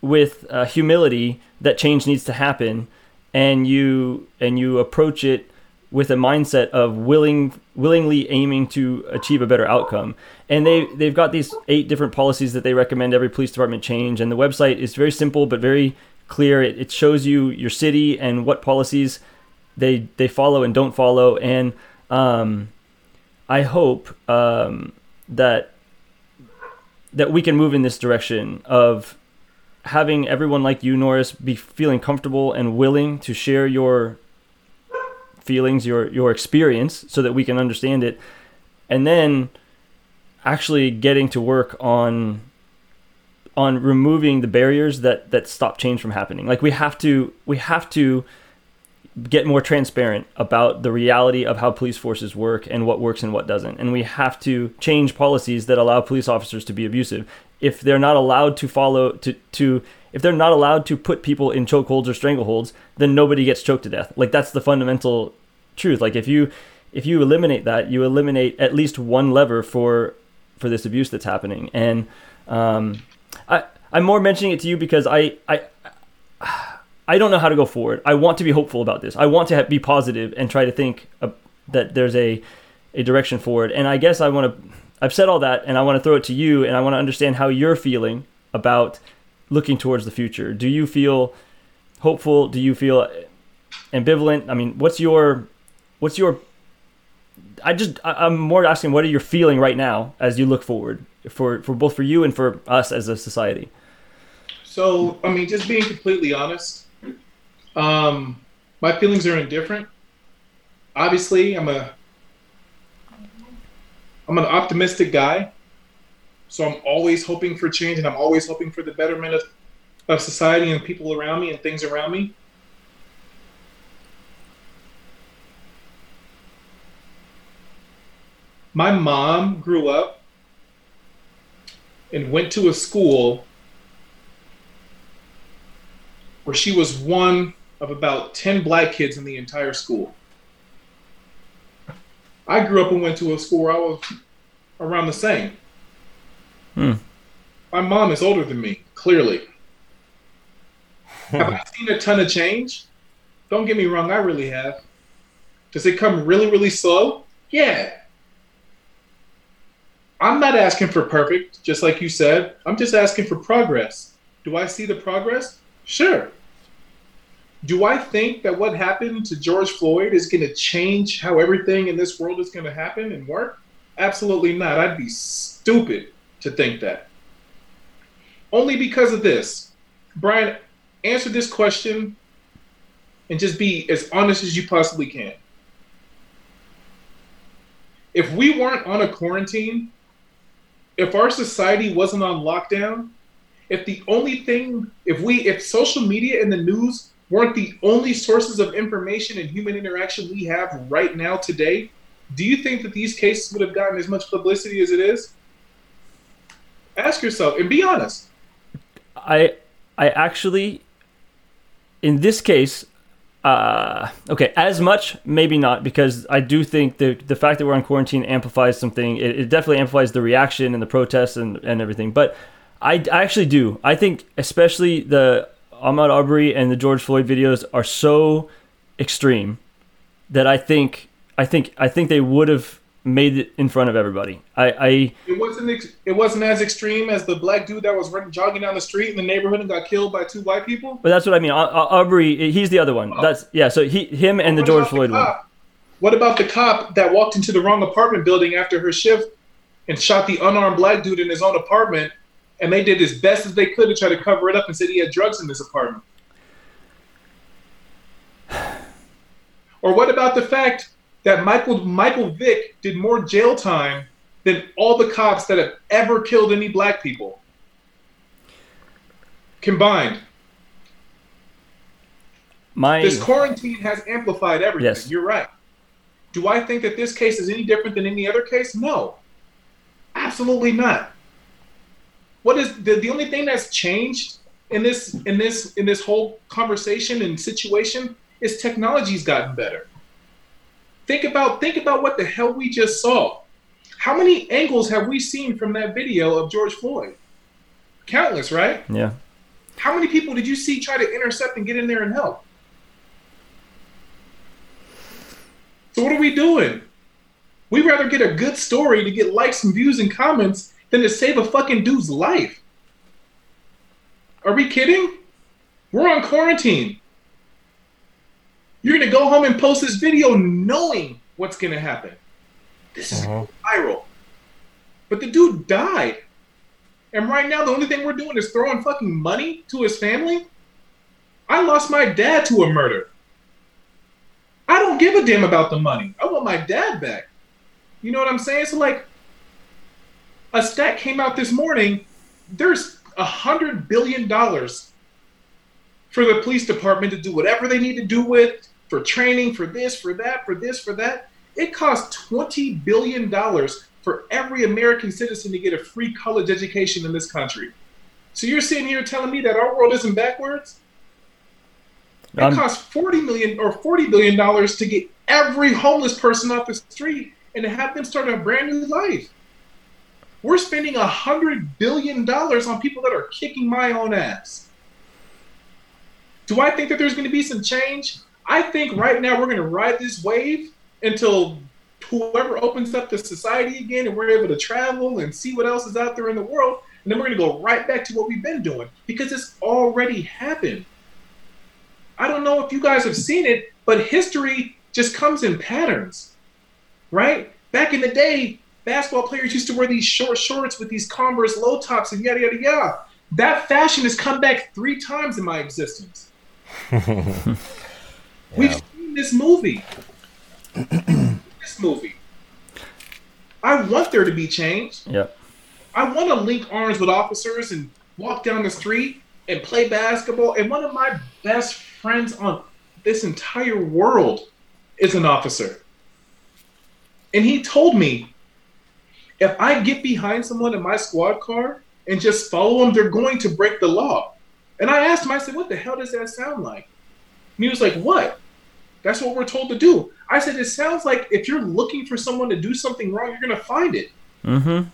with uh, humility that change needs to happen and you and you approach it with a mindset of willing willingly aiming to achieve a better outcome. And they they've got these eight different policies that they recommend every police department change. And the website is very simple but very clear. It, it shows you your city and what policies they they follow and don't follow. And um, I hope um, that that we can move in this direction of having everyone like you, Norris, be feeling comfortable and willing to share your feelings, your your experience, so that we can understand it, and then actually getting to work on on removing the barriers that that stop change from happening. Like we have to we have to get more transparent about the reality of how police forces work and what works and what doesn't. And we have to change policies that allow police officers to be abusive. If they're not allowed to follow to to if they're not allowed to put people in chokeholds or strangleholds, then nobody gets choked to death. Like that's the fundamental truth. Like if you if you eliminate that, you eliminate at least one lever for for this abuse that's happening. And um, I I'm more mentioning it to you because I I I don't know how to go forward. I want to be hopeful about this. I want to be positive and try to think uh, that there's a a direction forward. And I guess I want to. I've said all that, and I want to throw it to you, and I want to understand how you're feeling about looking towards the future. Do you feel hopeful? Do you feel ambivalent? I mean, what's your what's your I just I'm more asking what are you feeling right now as you look forward for for both for you and for us as a society. So I mean, just being completely honest, um, my feelings are indifferent. Obviously, I'm a I'm an optimistic guy, so I'm always hoping for change, and I'm always hoping for the betterment of, of society and people around me and things around me. My mom grew up and went to a school where she was one of about 10 black kids in the entire school. I grew up and went to a school where I was around the same. Hmm. My mom is older than me, clearly. have I seen a ton of change? Don't get me wrong, I really have. Does it come really, really slow? Yeah. I'm not asking for perfect, just like you said. I'm just asking for progress. Do I see the progress? Sure. Do I think that what happened to George Floyd is going to change how everything in this world is going to happen and work? Absolutely not. I'd be stupid to think that. Only because of this. Brian, answer this question and just be as honest as you possibly can. If we weren't on a quarantine, if our society wasn't on lockdown, if the only thing, if we, if social media and the news weren't the only sources of information and human interaction we have right now today, do you think that these cases would have gotten as much publicity as it is? Ask yourself and be honest. I I actually in this case uh, okay, as much maybe not because I do think the the fact that we're on quarantine amplifies something. It, it definitely amplifies the reaction and the protests and, and everything. But I, I actually do. I think especially the Ahmaud Arbery and the George Floyd videos are so extreme that I think I think I think they would have made it in front of everybody. I, I it wasn't ex- it wasn't as extreme as the black dude that was running, jogging down the street in the neighborhood and got killed by two white people. But that's what I mean. Aubrey, he's the other one. Oh. That's yeah. So he, him, and the George Floyd the one. What about the cop that walked into the wrong apartment building after her shift and shot the unarmed black dude in his own apartment? And they did as best as they could to try to cover it up and said he had drugs in his apartment. Or what about the fact that Michael Michael Vick did more jail time than all the cops that have ever killed any black people combined. My this quarantine has amplified everything. Yes. You're right. Do I think that this case is any different than any other case? No. Absolutely not. What is the, the only thing that's changed in this in this in this whole conversation and situation is technology's gotten better. Think about think about what the hell we just saw. How many angles have we seen from that video of George Floyd? Countless, right? Yeah. How many people did you see try to intercept and get in there and help? So what are we doing? We'd rather get a good story to get likes and views and comments than to save a fucking dude's life. Are we kidding? We're on quarantine. You're gonna go home and post this video knowing what's gonna happen. This is uh-huh. viral. But the dude died. And right now the only thing we're doing is throwing fucking money to his family. I lost my dad to a murder. I don't give a damn about the money. I want my dad back. You know what I'm saying? So like a stat came out this morning. There's a hundred billion dollars for the police department to do whatever they need to do with for training, for this, for that, for this, for that. It costs $20 billion for every American citizen to get a free college education in this country. So you're sitting here telling me that our world isn't backwards? It um, costs 40 million or 40 billion dollars to get every homeless person off the street and to have them start a brand new life. We're spending a hundred billion dollars on people that are kicking my own ass. Do I think that there's going to be some change? I think right now we're going to ride this wave until whoever opens up the society again and we're able to travel and see what else is out there in the world. And then we're going to go right back to what we've been doing because it's already happened. I don't know if you guys have seen it, but history just comes in patterns, right? Back in the day, basketball players used to wear these short shorts with these Converse low tops and yada, yada, yada. That fashion has come back three times in my existence. yeah. We've seen this movie. this movie. I want there to be change. Yep. I want to link arms with officers and walk down the street and play basketball. And one of my best friends on this entire world is an officer. And he told me if I get behind someone in my squad car and just follow them, they're going to break the law. And I asked him, I said, what the hell does that sound like? He was like, what? That's what we're told to do. I said, it sounds like if you're looking for someone to do something wrong, you're going to find it. Mm-hmm.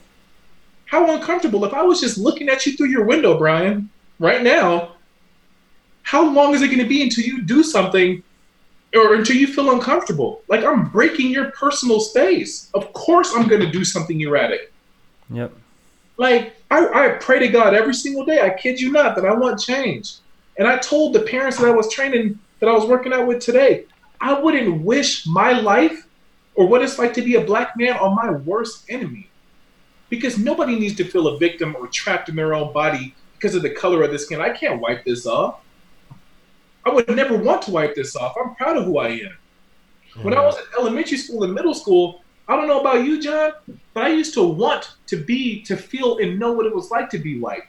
How uncomfortable. If I was just looking at you through your window, Brian, right now, how long is it going to be until you do something or until you feel uncomfortable. Like I'm breaking your personal space. Of course, I'm going to do something erratic. Yep. Like I, I pray to God every single day. I kid you not that I want change. And I told the parents that I was training that I was working out with today, I wouldn't wish my life or what it's like to be a black man on my worst enemy. Because nobody needs to feel a victim or trapped in their own body because of the color of the skin. I can't wipe this off. I would never want to wipe this off. I'm proud of who I am. When I was in elementary school and middle school, I don't know about you, John, but I used to want to be, to feel and know what it was like to be white.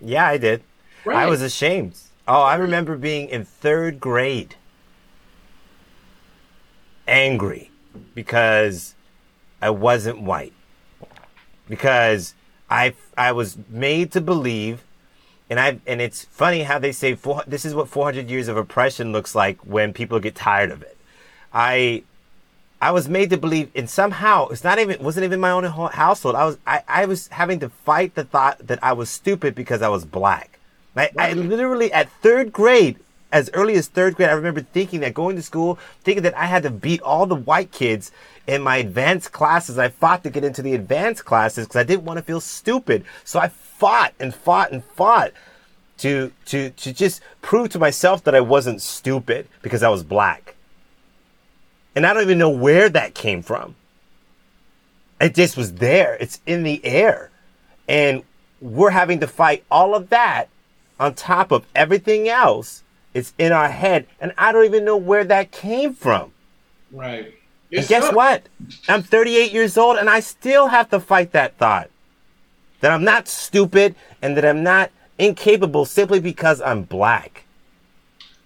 Yeah, I did. Right. I was ashamed. Oh, I remember being in third grade, angry because I wasn't white. Because I, I was made to believe and I and it's funny how they say four, this is what 400 years of oppression looks like when people get tired of it. I I was made to believe, and somehow it's not even wasn't even my own household. I was I, I was having to fight the thought that I was stupid because I was black. I, I literally at third grade, as early as third grade, I remember thinking that going to school, thinking that I had to beat all the white kids in my advanced classes. I fought to get into the advanced classes because I didn't want to feel stupid. So I fought and fought and fought to to to just prove to myself that I wasn't stupid because I was black. And I don't even know where that came from. It just was there. It's in the air. And we're having to fight all of that on top of everything else. It's in our head. And I don't even know where that came from. Right. It's and guess not- what? I'm 38 years old and I still have to fight that thought that I'm not stupid and that I'm not incapable simply because I'm black.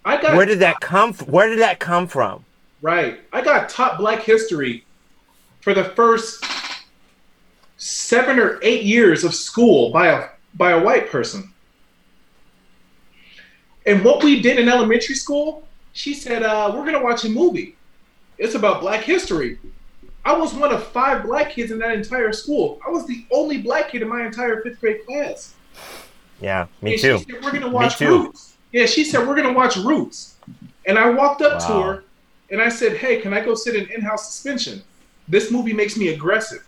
I got Where did that come from? Where did that come from? Right. I got taught black history for the first 7 or 8 years of school by a by a white person. And what we did in elementary school, she said, uh, we're going to watch a movie. It's about black history. I was one of five black kids in that entire school. I was the only black kid in my entire fifth grade class. Yeah, me and too. Said, we're gonna watch Roots. Yeah, she said we're gonna watch Roots, and I walked up wow. to her and I said, "Hey, can I go sit in in-house suspension? This movie makes me aggressive."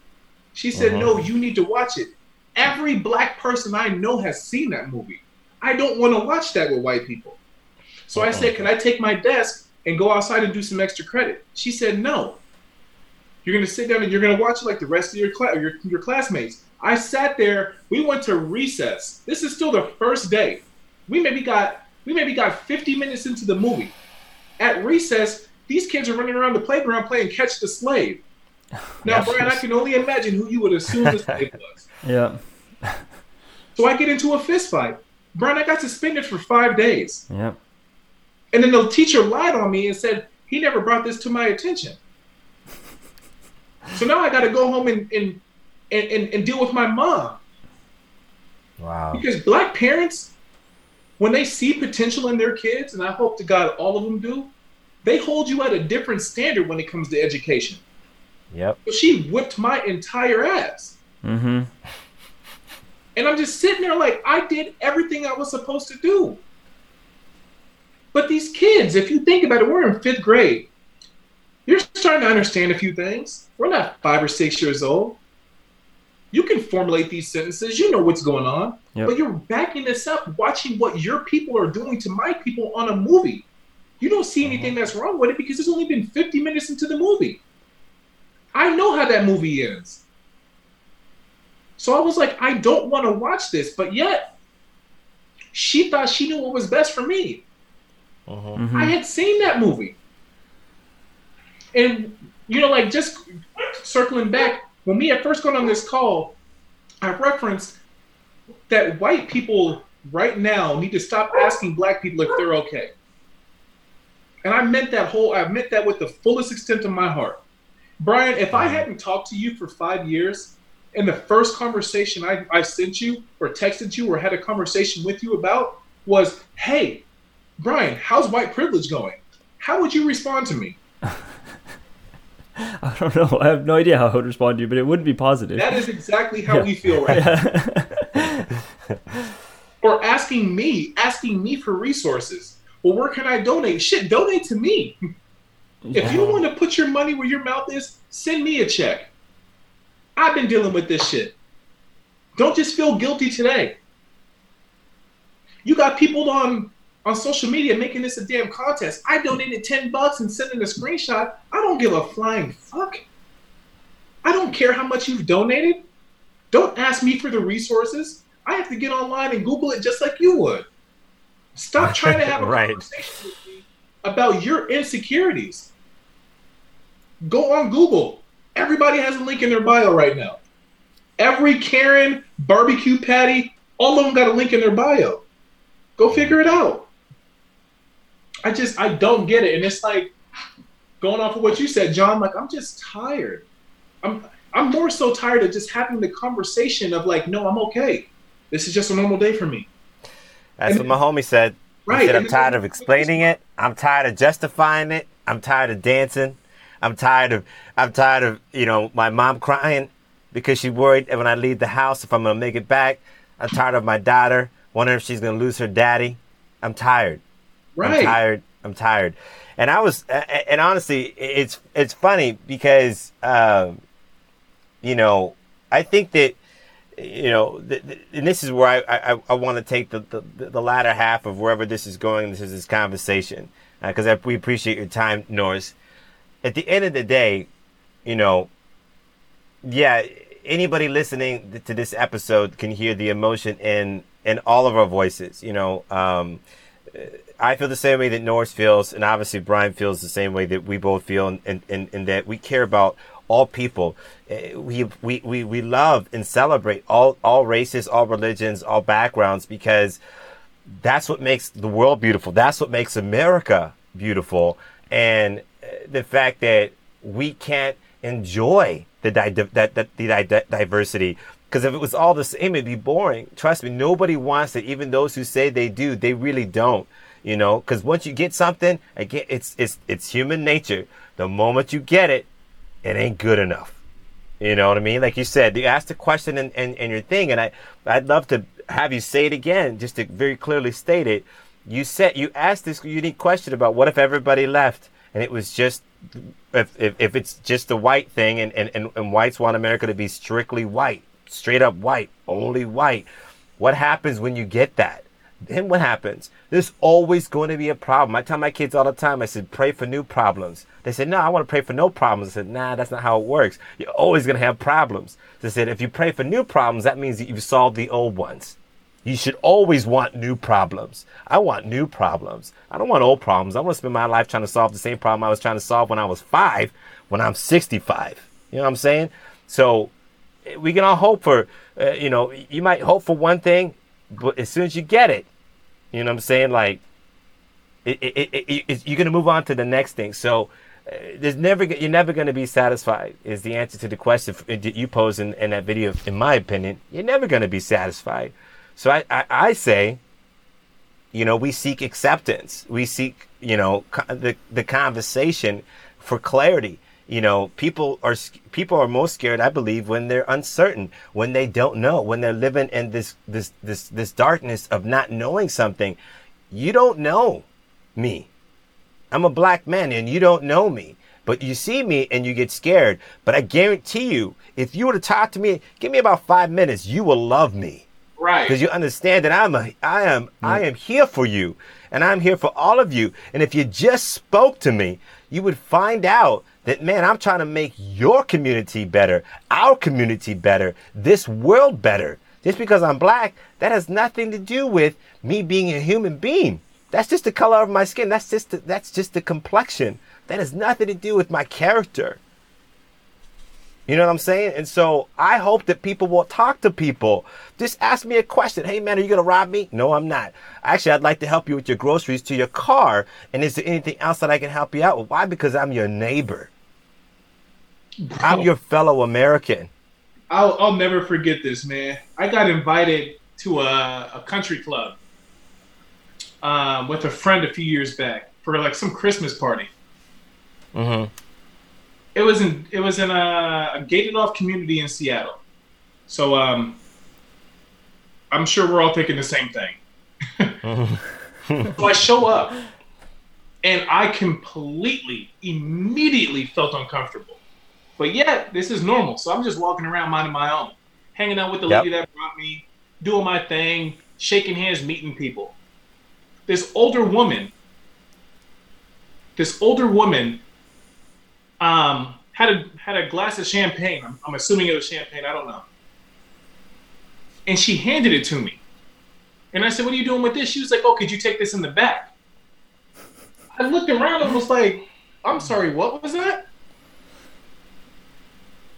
She said, uh-huh. "No, you need to watch it." Every black person I know has seen that movie. I don't want to watch that with white people. So. I said, "Can I take my desk and go outside and do some extra credit?" She said, "No." You're gonna sit down and you're gonna watch it like the rest of your class, your, your classmates. I sat there. We went to recess. This is still the first day. We maybe got we maybe got 50 minutes into the movie. At recess, these kids are running around the playground playing catch the slave. Now, Brian, I can only imagine who you would assume the slave was. Yeah. So I get into a fist fight. Brian, I got suspended for five days. Yep. And then the teacher lied on me and said he never brought this to my attention. So now I got to go home and, and and, and deal with my mom. Wow. Because black parents, when they see potential in their kids, and I hope to God all of them do, they hold you at a different standard when it comes to education. Yep. But she whipped my entire ass. Mm-hmm. And I'm just sitting there like I did everything I was supposed to do. But these kids, if you think about it, we're in fifth grade. You're starting to understand a few things. We're not five or six years old. You can formulate these sentences. You know what's going on. Yep. But you're backing this up, watching what your people are doing to my people on a movie. You don't see anything uh-huh. that's wrong with it because it's only been 50 minutes into the movie. I know how that movie ends. So I was like, I don't want to watch this, but yet she thought she knew what was best for me. Mhm. I had seen that movie. And, you know, like just circling back, when me had first got on this call, I referenced that white people right now need to stop asking black people if they're okay. And I meant that whole, I meant that with the fullest extent of my heart. Brian, if I hadn't talked to you for five years, and the first conversation I, I sent you or texted you or had a conversation with you about was, hey, Brian, how's white privilege going? How would you respond to me? I don't know. I have no idea how I would respond to you, but it wouldn't be positive. That is exactly how we feel right now. Or asking me, asking me for resources. Well, where can I donate? Shit, donate to me. If you want to put your money where your mouth is, send me a check. I've been dealing with this shit. Don't just feel guilty today. You got people on on social media making this a damn contest. I donated 10 bucks and sending a screenshot. I don't give a flying fuck. I don't care how much you've donated. Don't ask me for the resources. I have to get online and Google it just like you would. Stop trying to have a Right. conversation with me about your insecurities. Go on Google. Everybody has a link in their bio right now. Every Karen, barbecue patty, all of them got a link in their bio. Go figure it out. I just I don't get it, and it's like going off of what you said, John. Like I'm just tired. I'm I'm more so tired of just having the conversation of like, no, I'm okay. This is just a normal day for me. That's And- what my homie said. He Right, said, I'm tired of explaining it. I'm tired of justifying it. I'm tired of dancing. I'm tired of I'm tired of, you know, my mom crying because she's worried when I leave the house if I'm gonna make it back. I'm tired of my daughter wondering if she's gonna lose her daddy. I'm tired. Right. I'm tired. I'm tired. And I was, and honestly, it's it's funny because, um, you know, I think that, you know, th- th- and this is where I I, I want to take the, the the latter half of wherever this is going. This is this conversation because I we appreciate your time, Norris. At the end of the day, you know, yeah, anybody listening to this episode can hear the emotion in in all of our voices. You know, um, I feel the same way that Norris feels, and obviously Brian feels the same way that we both feel, and and, and, that we care about all people. Eh, We, we we we love and celebrate all all races, all religions, all backgrounds because that's what makes the world beautiful. That's what makes America beautiful. And the fact that we can't enjoy the di- that, that the di- diversity because if it was all the same, it'd be boring. Trust me, nobody wants it. Even those who say they do, they really don't. You know, because once you get something, again, it's it's it's human nature. The moment you get it, it ain't good enough. You know what I mean? Like you said, you asked the question and, in, in your thing, and I, I'd love to have you say it again, just to very clearly state it. You said you asked this unique question about what if everybody left and it was just if if, if it's just the white thing and, and, and, and whites want America to be strictly white, straight up white, only white. What happens when you get that? Then what happens? There's always going to be a problem. I tell my kids all the time, I said, pray for new problems. They said, no, I want to pray for no problems. I said, nah, that's not how it works. You're always going to have problems. They said, if you pray for new problems, that means that you've solved the old ones. You should always want new problems. I want new problems. I don't want old problems. I want to spend my life trying to solve the same problem I was trying to solve when I was five, when I'm 65. You know what I'm saying? So eh, we can all hope for, uh, you know, you might hope for one thing, but as soon as you get it, you know what I'm saying? Like, it, it, it, you're gonna move on to the next thing. So uh, there's never you're never gonna be satisfied. Is the answer to the question you posed in, in that video? In my opinion, you're never gonna be satisfied. So I, I, I say, you know, we seek acceptance. We seek, you know, the the conversation for clarity. You know people are people are most scared i believe when they're uncertain when they don't know when they're living in this this this this darkness of not knowing something. You don't know me. I'm a black man and you don't know me but you see me and you get scared. But i guarantee you if you were to talk to me give me about five minutes you will love me right because you understand that i'm a i am mm. i am here for you and i'm here for all of you and if you just spoke to me you would find out that, man, I'm trying to make your community better, our community better, this world better. Just because I'm black, that has nothing to do with me being a human being. That's just the color of my skin. That's just the, that's just the complexion. That has nothing to do with my character. You know what I'm saying? And so I hope that people will talk to people. Just ask me a question. Hey man, are you gonna rob me? No, I'm not. Actually, I'd like to help you with your groceries to your car. And is there anything else that I can help you out with? Why? Because I'm your neighbor. Bro. I'm your fellow American. I'll, I'll never forget this, man. I got invited to a, a country club um, with a friend a few years back for like some Christmas party. Mm-hmm. It was in it was in a, a gated off community in Seattle. So um, I'm sure we're all thinking the same thing. so I show up, and I completely, immediately felt uncomfortable. But yet, this is normal. So I'm just walking around minding my own, hanging out with the yep. lady that brought me, doing my thing, shaking hands, meeting people. This older woman, this older woman, um, had a had a glass of champagne. I'm, I'm assuming it was champagne. I don't know. And she handed it to me. And I said, "What are you doing with this?" She was like, "Oh, could you take this in the back?" I looked around and was like, "I'm sorry, what was that?"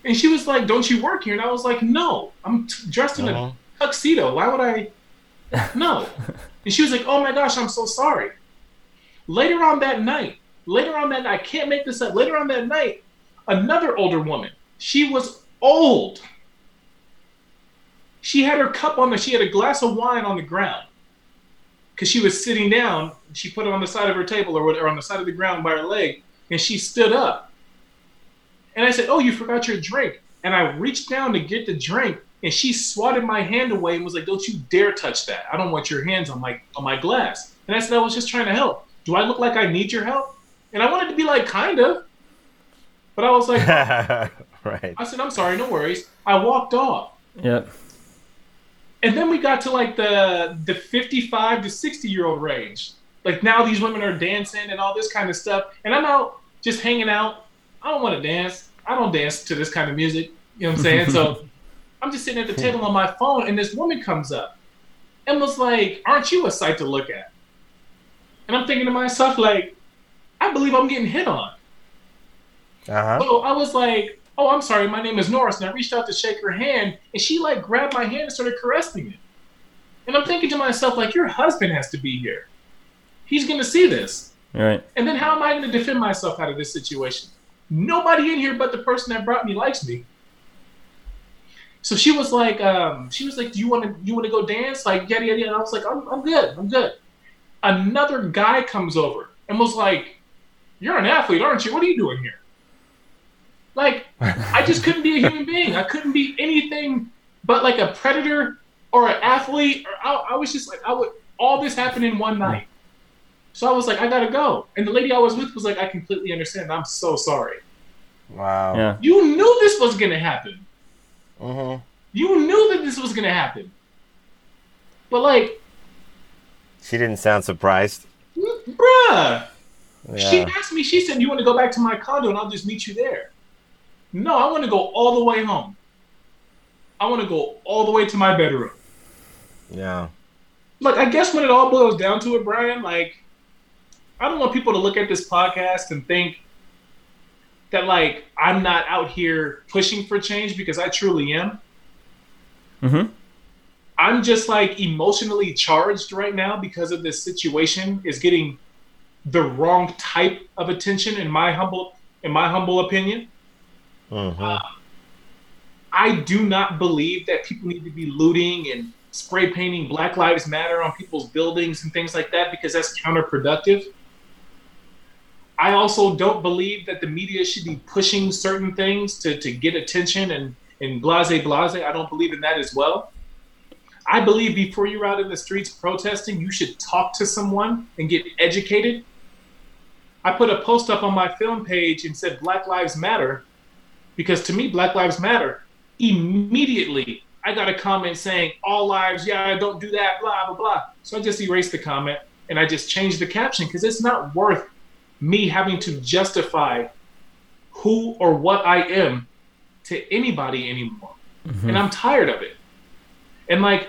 And she was like, "Don't you work here?" And I was like, "No, I'm t- dressed in uh-huh. a tuxedo. Why would I?" No. and she was like, "Oh my gosh, I'm so sorry." Later on that night, later on that night, I can't make this up. Later on that night, another older woman. She was old. She had her cup on the. She had a glass of wine on the ground because she was sitting down. She put it on the side of her table or, or on the side of the ground by her leg, and she stood up and I said, Oh, you forgot your drink. And I reached down to get the drink, and she swatted my hand away and was like, Don't you dare touch that. I don't want your hands on my on my glass. And I said, I was just trying to help. Do I look like I need your help? And I wanted to be like, kind of. But I was like, right. I said, I'm sorry, no worries. I walked off. Yep. And then we got to like the the 55 to 60 year old range. Like now these women are dancing and all this kind of stuff. And I'm out just hanging out. I don't want to dance. I don't dance to this kind of music. You know what I'm saying? so I'm just sitting at the table on my phone, and this woman comes up and was like, "Aren't you a sight to look at?" And I'm thinking to myself, like, I believe I'm getting hit on. Uh-huh. So I was like, "Oh, I'm sorry. My name is Norris," and I reached out to shake her hand, and she like grabbed my hand and started caressing it. And I'm thinking to myself, like, your husband has to be here. He's gonna see this. Right. And then how am I going to defend myself out of this situation? Nobody in here but the person that brought me likes me. So she was like, um, she was like, "Do you want to you want to go dance?" Like yada yada. And I was like, "I'm I'm good. I'm good." Another guy comes over and was like, "You're an athlete, aren't you? What are you doing here?" Like, I just couldn't be a human being. I couldn't be anything but like a predator or an athlete. Or I, I was just like, I would. All this happened in one night. So I was like, I gotta go. And the lady I was with was like, I completely understand. I'm so sorry. Wow. Yeah. You knew this was gonna happen. Mm-hmm. You knew that this was gonna happen. But like, she didn't sound surprised. Bruh. Yeah. She asked me. She said, "You want to go back to my condo, and I'll just meet you there." No, I want to go all the way home. I want to go all the way to my bedroom. Yeah. Look, I guess when it all boils down to it, Brian, like I don't want people to look at this podcast and think that like I'm not out here pushing for change because I truly am. Mm-hmm. I'm just like emotionally charged right now because of this situation is getting the wrong type of attention in my humble in my humble opinion. Mm-hmm. Uh, I do not believe that people need to be looting and spray painting Black Lives Matter on people's buildings and things like that because that's counterproductive. I also don't believe that the media should be pushing certain things to, to get attention and, and blase blase. I don't believe in that as well. I believe before you're out in the streets protesting, you should talk to someone and get educated. I put a post up on my film page and said Black Lives Matter because to me, Black Lives Matter. Immediately, I got a comment saying all lives, yeah, don't do that, blah, blah, blah. So I just erased the comment and I just changed the caption because it's not worth me having to justify who or what I am to anybody anymore. Mm-hmm. And I'm tired of it. And like,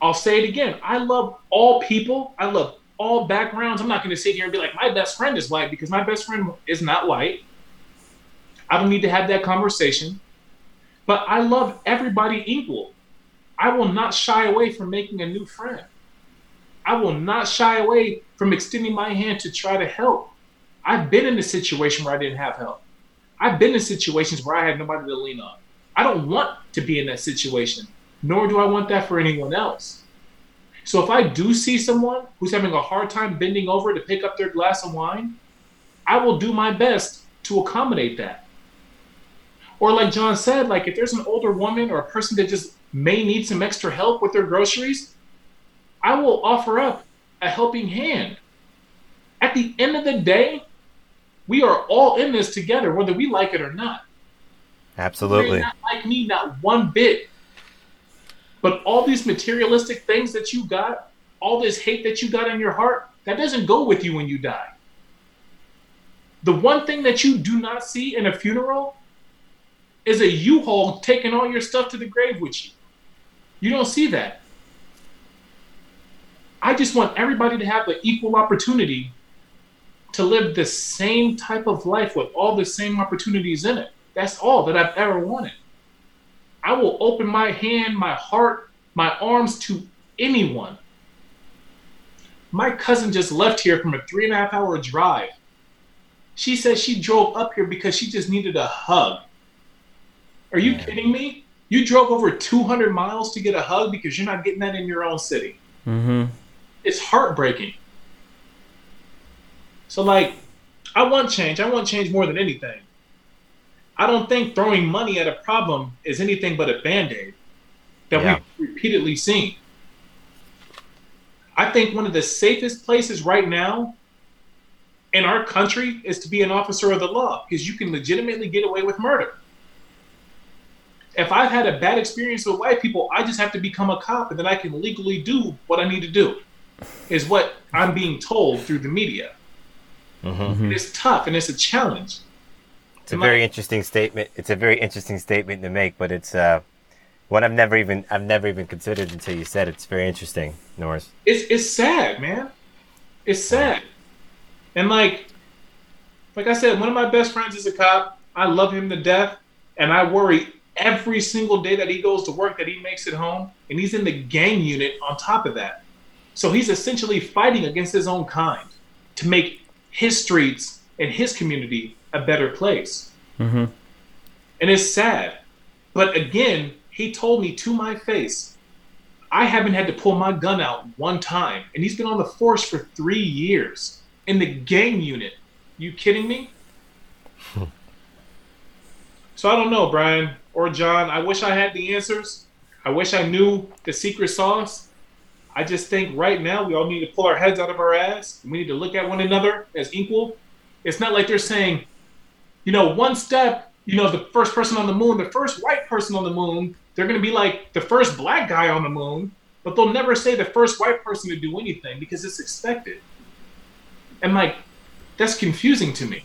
I'll say it again. I love all people. I love all backgrounds. I'm not going to sit here and be like, my best friend is white because my best friend is not white. I don't need to have that conversation. But I love everybody equal. I will not shy away from making a new friend. I will not shy away from extending my hand to try to help. I've been in a situation where I didn't have help. I've been in situations where I had nobody to lean on. I don't want to be in that situation, nor do I want that for anyone else. So if I do see someone who's having a hard time bending over to pick up their glass of wine, I will do my best to accommodate that. Or like John said, like if there's an older woman or a person that just may need some extra help with their groceries, I will offer up a helping hand. At the end of the day, we are all in this together, whether we like it or not. Absolutely. Not like me, not one bit. But all these materialistic things that you got, all this hate that you got in your heart, that doesn't go with you when you die. The one thing that you do not see in a funeral is a U-Haul taking all your stuff to the grave with you. You don't see that. I just want everybody to have the equal opportunity to live the same type of life with all the same opportunities in it. That's all that I've ever wanted. I will open my hand, my heart, my arms to anyone. My cousin just left here from a three and a half hour drive. She said she drove up here because she just needed a hug. Are you kidding me? You drove over 200 miles to get a hug because you're not getting that in your own city. Mm-hmm. It's heartbreaking. So, like, I want change. I want change more than anything. I don't think throwing money at a problem is anything but a band aid that Yeah. we've repeatedly seen. I think one of the safest places right now in our country is to be an officer of the law because you can legitimately get away with murder. If I've had a bad experience with white people, I just have to become a cop and then I can legally do what I need to do, is what I'm being told through the media. Mhm. It's tough and it's a challenge. It's a very interesting statement. It's a very interesting statement to make, but it's uh, one I've never even I've never even considered until you said it. It's very interesting, Norris. it's it's sad, man. It's sad. And like like I said, one of my best friends is a cop. I love him to death, and I worry every single day that he goes to work that he makes it home, and he's in the gang unit on top of that. So he's essentially fighting against his own kind to make his streets and his community a better place. Mm-hmm. And it's sad. But again, he told me to my face, I haven't had to pull my gun out one time. And he's been on the force for three years in the gang unit. You kidding me? so I don't know, Brian or John. I wish I had the answers. I wish I knew the secret sauce. I just think right now we all need to pull our heads out of our ass. We need to look at one another as equal. It's not like they're saying, you know, one step, you know, the first person on the moon, the first white person on the moon, they're going to be like the first black guy on the moon, but they'll never say the first white person to do anything because it's expected. And like, that's confusing to me.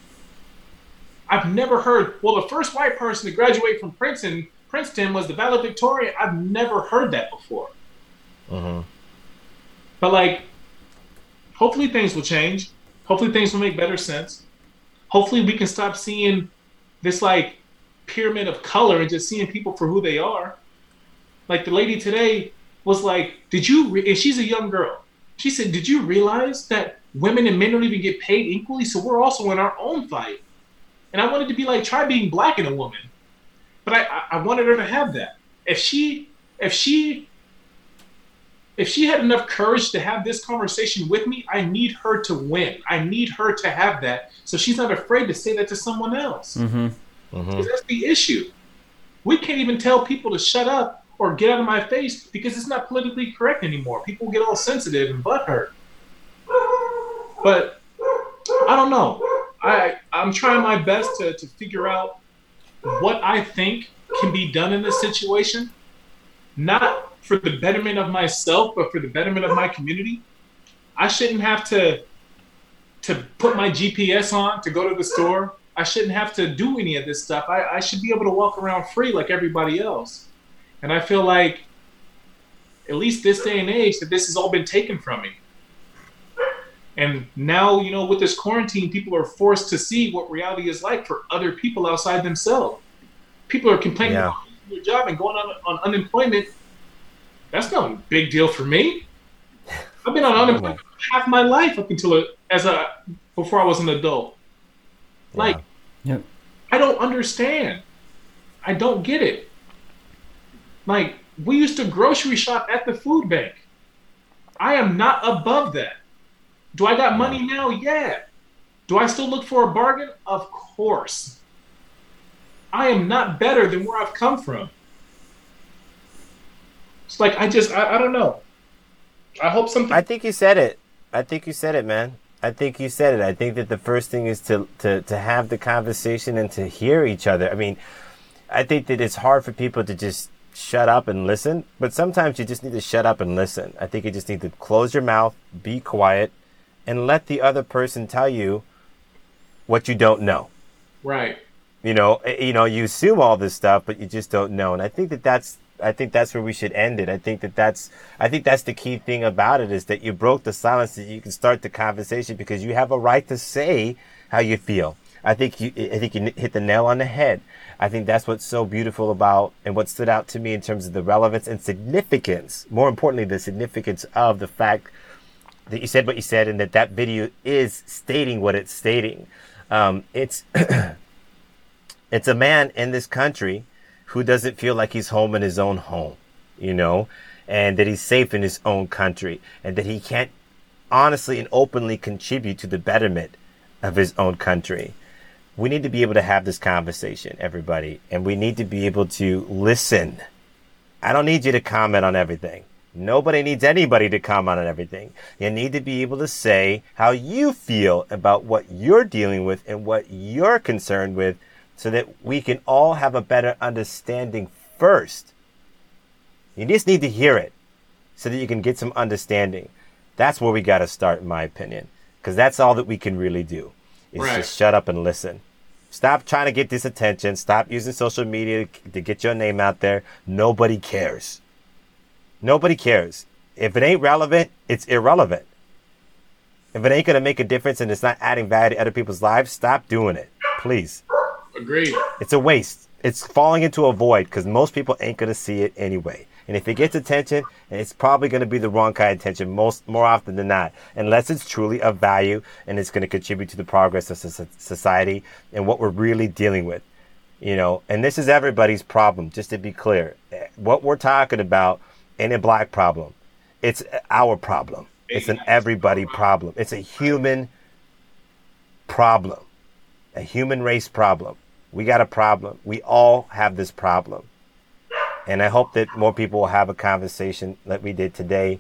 I've never heard, well, the first white person to graduate from Princeton, Princeton was the valedictorian. I've never heard that before. hmm But like, hopefully things will change. Hopefully things will make better sense. Hopefully we can stop seeing this like pyramid of color and just seeing people for who they are. Like the lady today was like, "Did you?" Re-? And she's a young girl. She said, "Did you realize that women and men don't even get paid equally, so we're also in our own fight. And I wanted to be like, try being black in a woman, but I, I wanted her to have that. If she, if she, if she had enough courage to have this conversation with me, I need her to win. I need her to have that, so she's not afraid to say that to someone else. Mm-hmm. Mm-hmm. That's the issue. We can't even tell people to shut up or get out of my face because it's not politically correct anymore. People get all sensitive and butthurt. But I don't know. I I'm trying my best to, to figure out what I think can be done in this situation, not for the betterment of myself, but for the betterment of my community. I shouldn't have to to put my GPS on to go to the store. I shouldn't have to do any of this stuff. I, I should be able to walk around free like everybody else. And I feel like, at least this day and age, that this has all been taken from me. And now, you know, with this quarantine, people are forced to see what reality is like for other people outside themselves. People are complaining Yeah. about losing their job and going on, on unemployment. That's not a big deal for me. I've been on unemployment half my life up until a, as a before I was an adult. Like, Yep. I don't understand. I don't get it. Like, we used to grocery shop at the food bank. I am not above that. Do I got money now? Yeah. Do I still look for a bargain? Of course. I am not better than where I've come from. It's like I just I, I don't know. I hope something I think you said it. I think you said it, man. I think you said it. I think that the first thing is to, to, to have the conversation and to hear each other. I mean, I think that it's hard for people to just shut up and listen, but sometimes you just need to shut up and listen. I think you just need to close your mouth, be quiet, and let the other person tell you what you don't know. right. You know, eh, you know, you assume all this stuff, but you just don't know. And I think that that's, I think that's where we should end it. I think that that's, I think that's the key thing about it is that you broke the silence that you can start the conversation because you have a right to say how you feel. I think you, I think you hit the nail on the head. I think that's what's so beautiful about and what stood out to me in terms of the relevance and significance. More importantly, the significance of the fact that you said what you said and that that video is stating what it's stating. Um, it's it's a man in this country who doesn't feel like he's home in his own home, you know, and that he's safe in his own country and that he can't honestly and openly contribute to the betterment of his own country. We need to be able to have this conversation, everybody, and we need to be able to listen. I don't need you to comment on everything. Nobody needs anybody to comment on everything. You need to be able to say how you feel about what you're dealing with and what you're concerned with so that we can all have a better understanding first. You just need to hear it so that you can get some understanding. That's where we got to start, in my opinion, because that's all that we can really do is Right. just shut up and listen. Stop trying to get this attention. Stop using social media to get your name out there. Nobody cares. Nobody cares. If it ain't relevant, it's irrelevant. If it ain't going to make a difference and it's not adding value to other people's lives, stop doing it. Please. Agreed. It's a waste. It's falling into a void because most people ain't going to see it anyway. And if it gets attention, it's probably going to be the wrong kind of attention most more often than not, unless it's truly of value and it's going to contribute to the progress of society and what we're really dealing with. You know, and this is everybody's problem. Just to be clear, what we're talking about ain't a black problem. It's our problem. It's an everybody problem. It's a human problem, a human race problem. We got a problem. We all have this problem. And I hope that more people will have a conversation like we did today.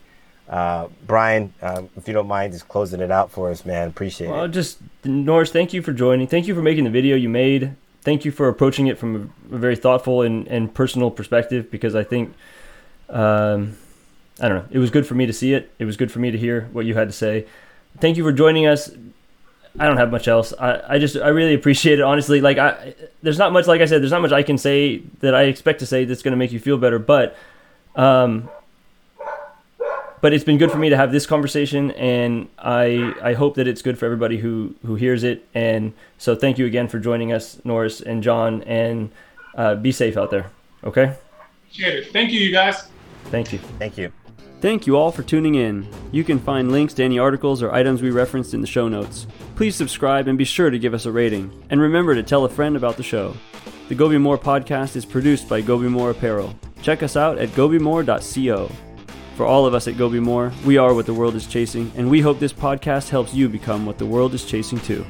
Uh, Brian, um, if you don't mind just closing it out for us, man, appreciate it. Well, it. just Norris, thank you for joining. Thank you for making the video you made. Thank you for approaching it from a, a very thoughtful and, and personal perspective because I think, um, I don't know, it was good for me to see it. It was good for me to hear what you had to say. Thank you for joining us. I don't have much else. I, I just I really appreciate it. Honestly, like I there's not much like I said. There's not much I can say that I expect to say that's going to make you feel better. But um, but it's been good for me to have this conversation, and I I hope that it's good for everybody who who hears it. And so thank you again for joining us, Norris and John, and uh, be safe out there. Okay, Appreciate it. Thank you, you guys. thank you. Thank you. Thank you all for tuning in. You can find links to any articles or items we referenced in the show notes. Please subscribe and be sure to give us a rating. And remember to tell a friend about the show. The Go Be More podcast is produced by Go Be More Apparel. Check us out at gobemore.co. For all of us at Go Be More, we are what the world is chasing, and we hope this podcast helps you become what the world is chasing too.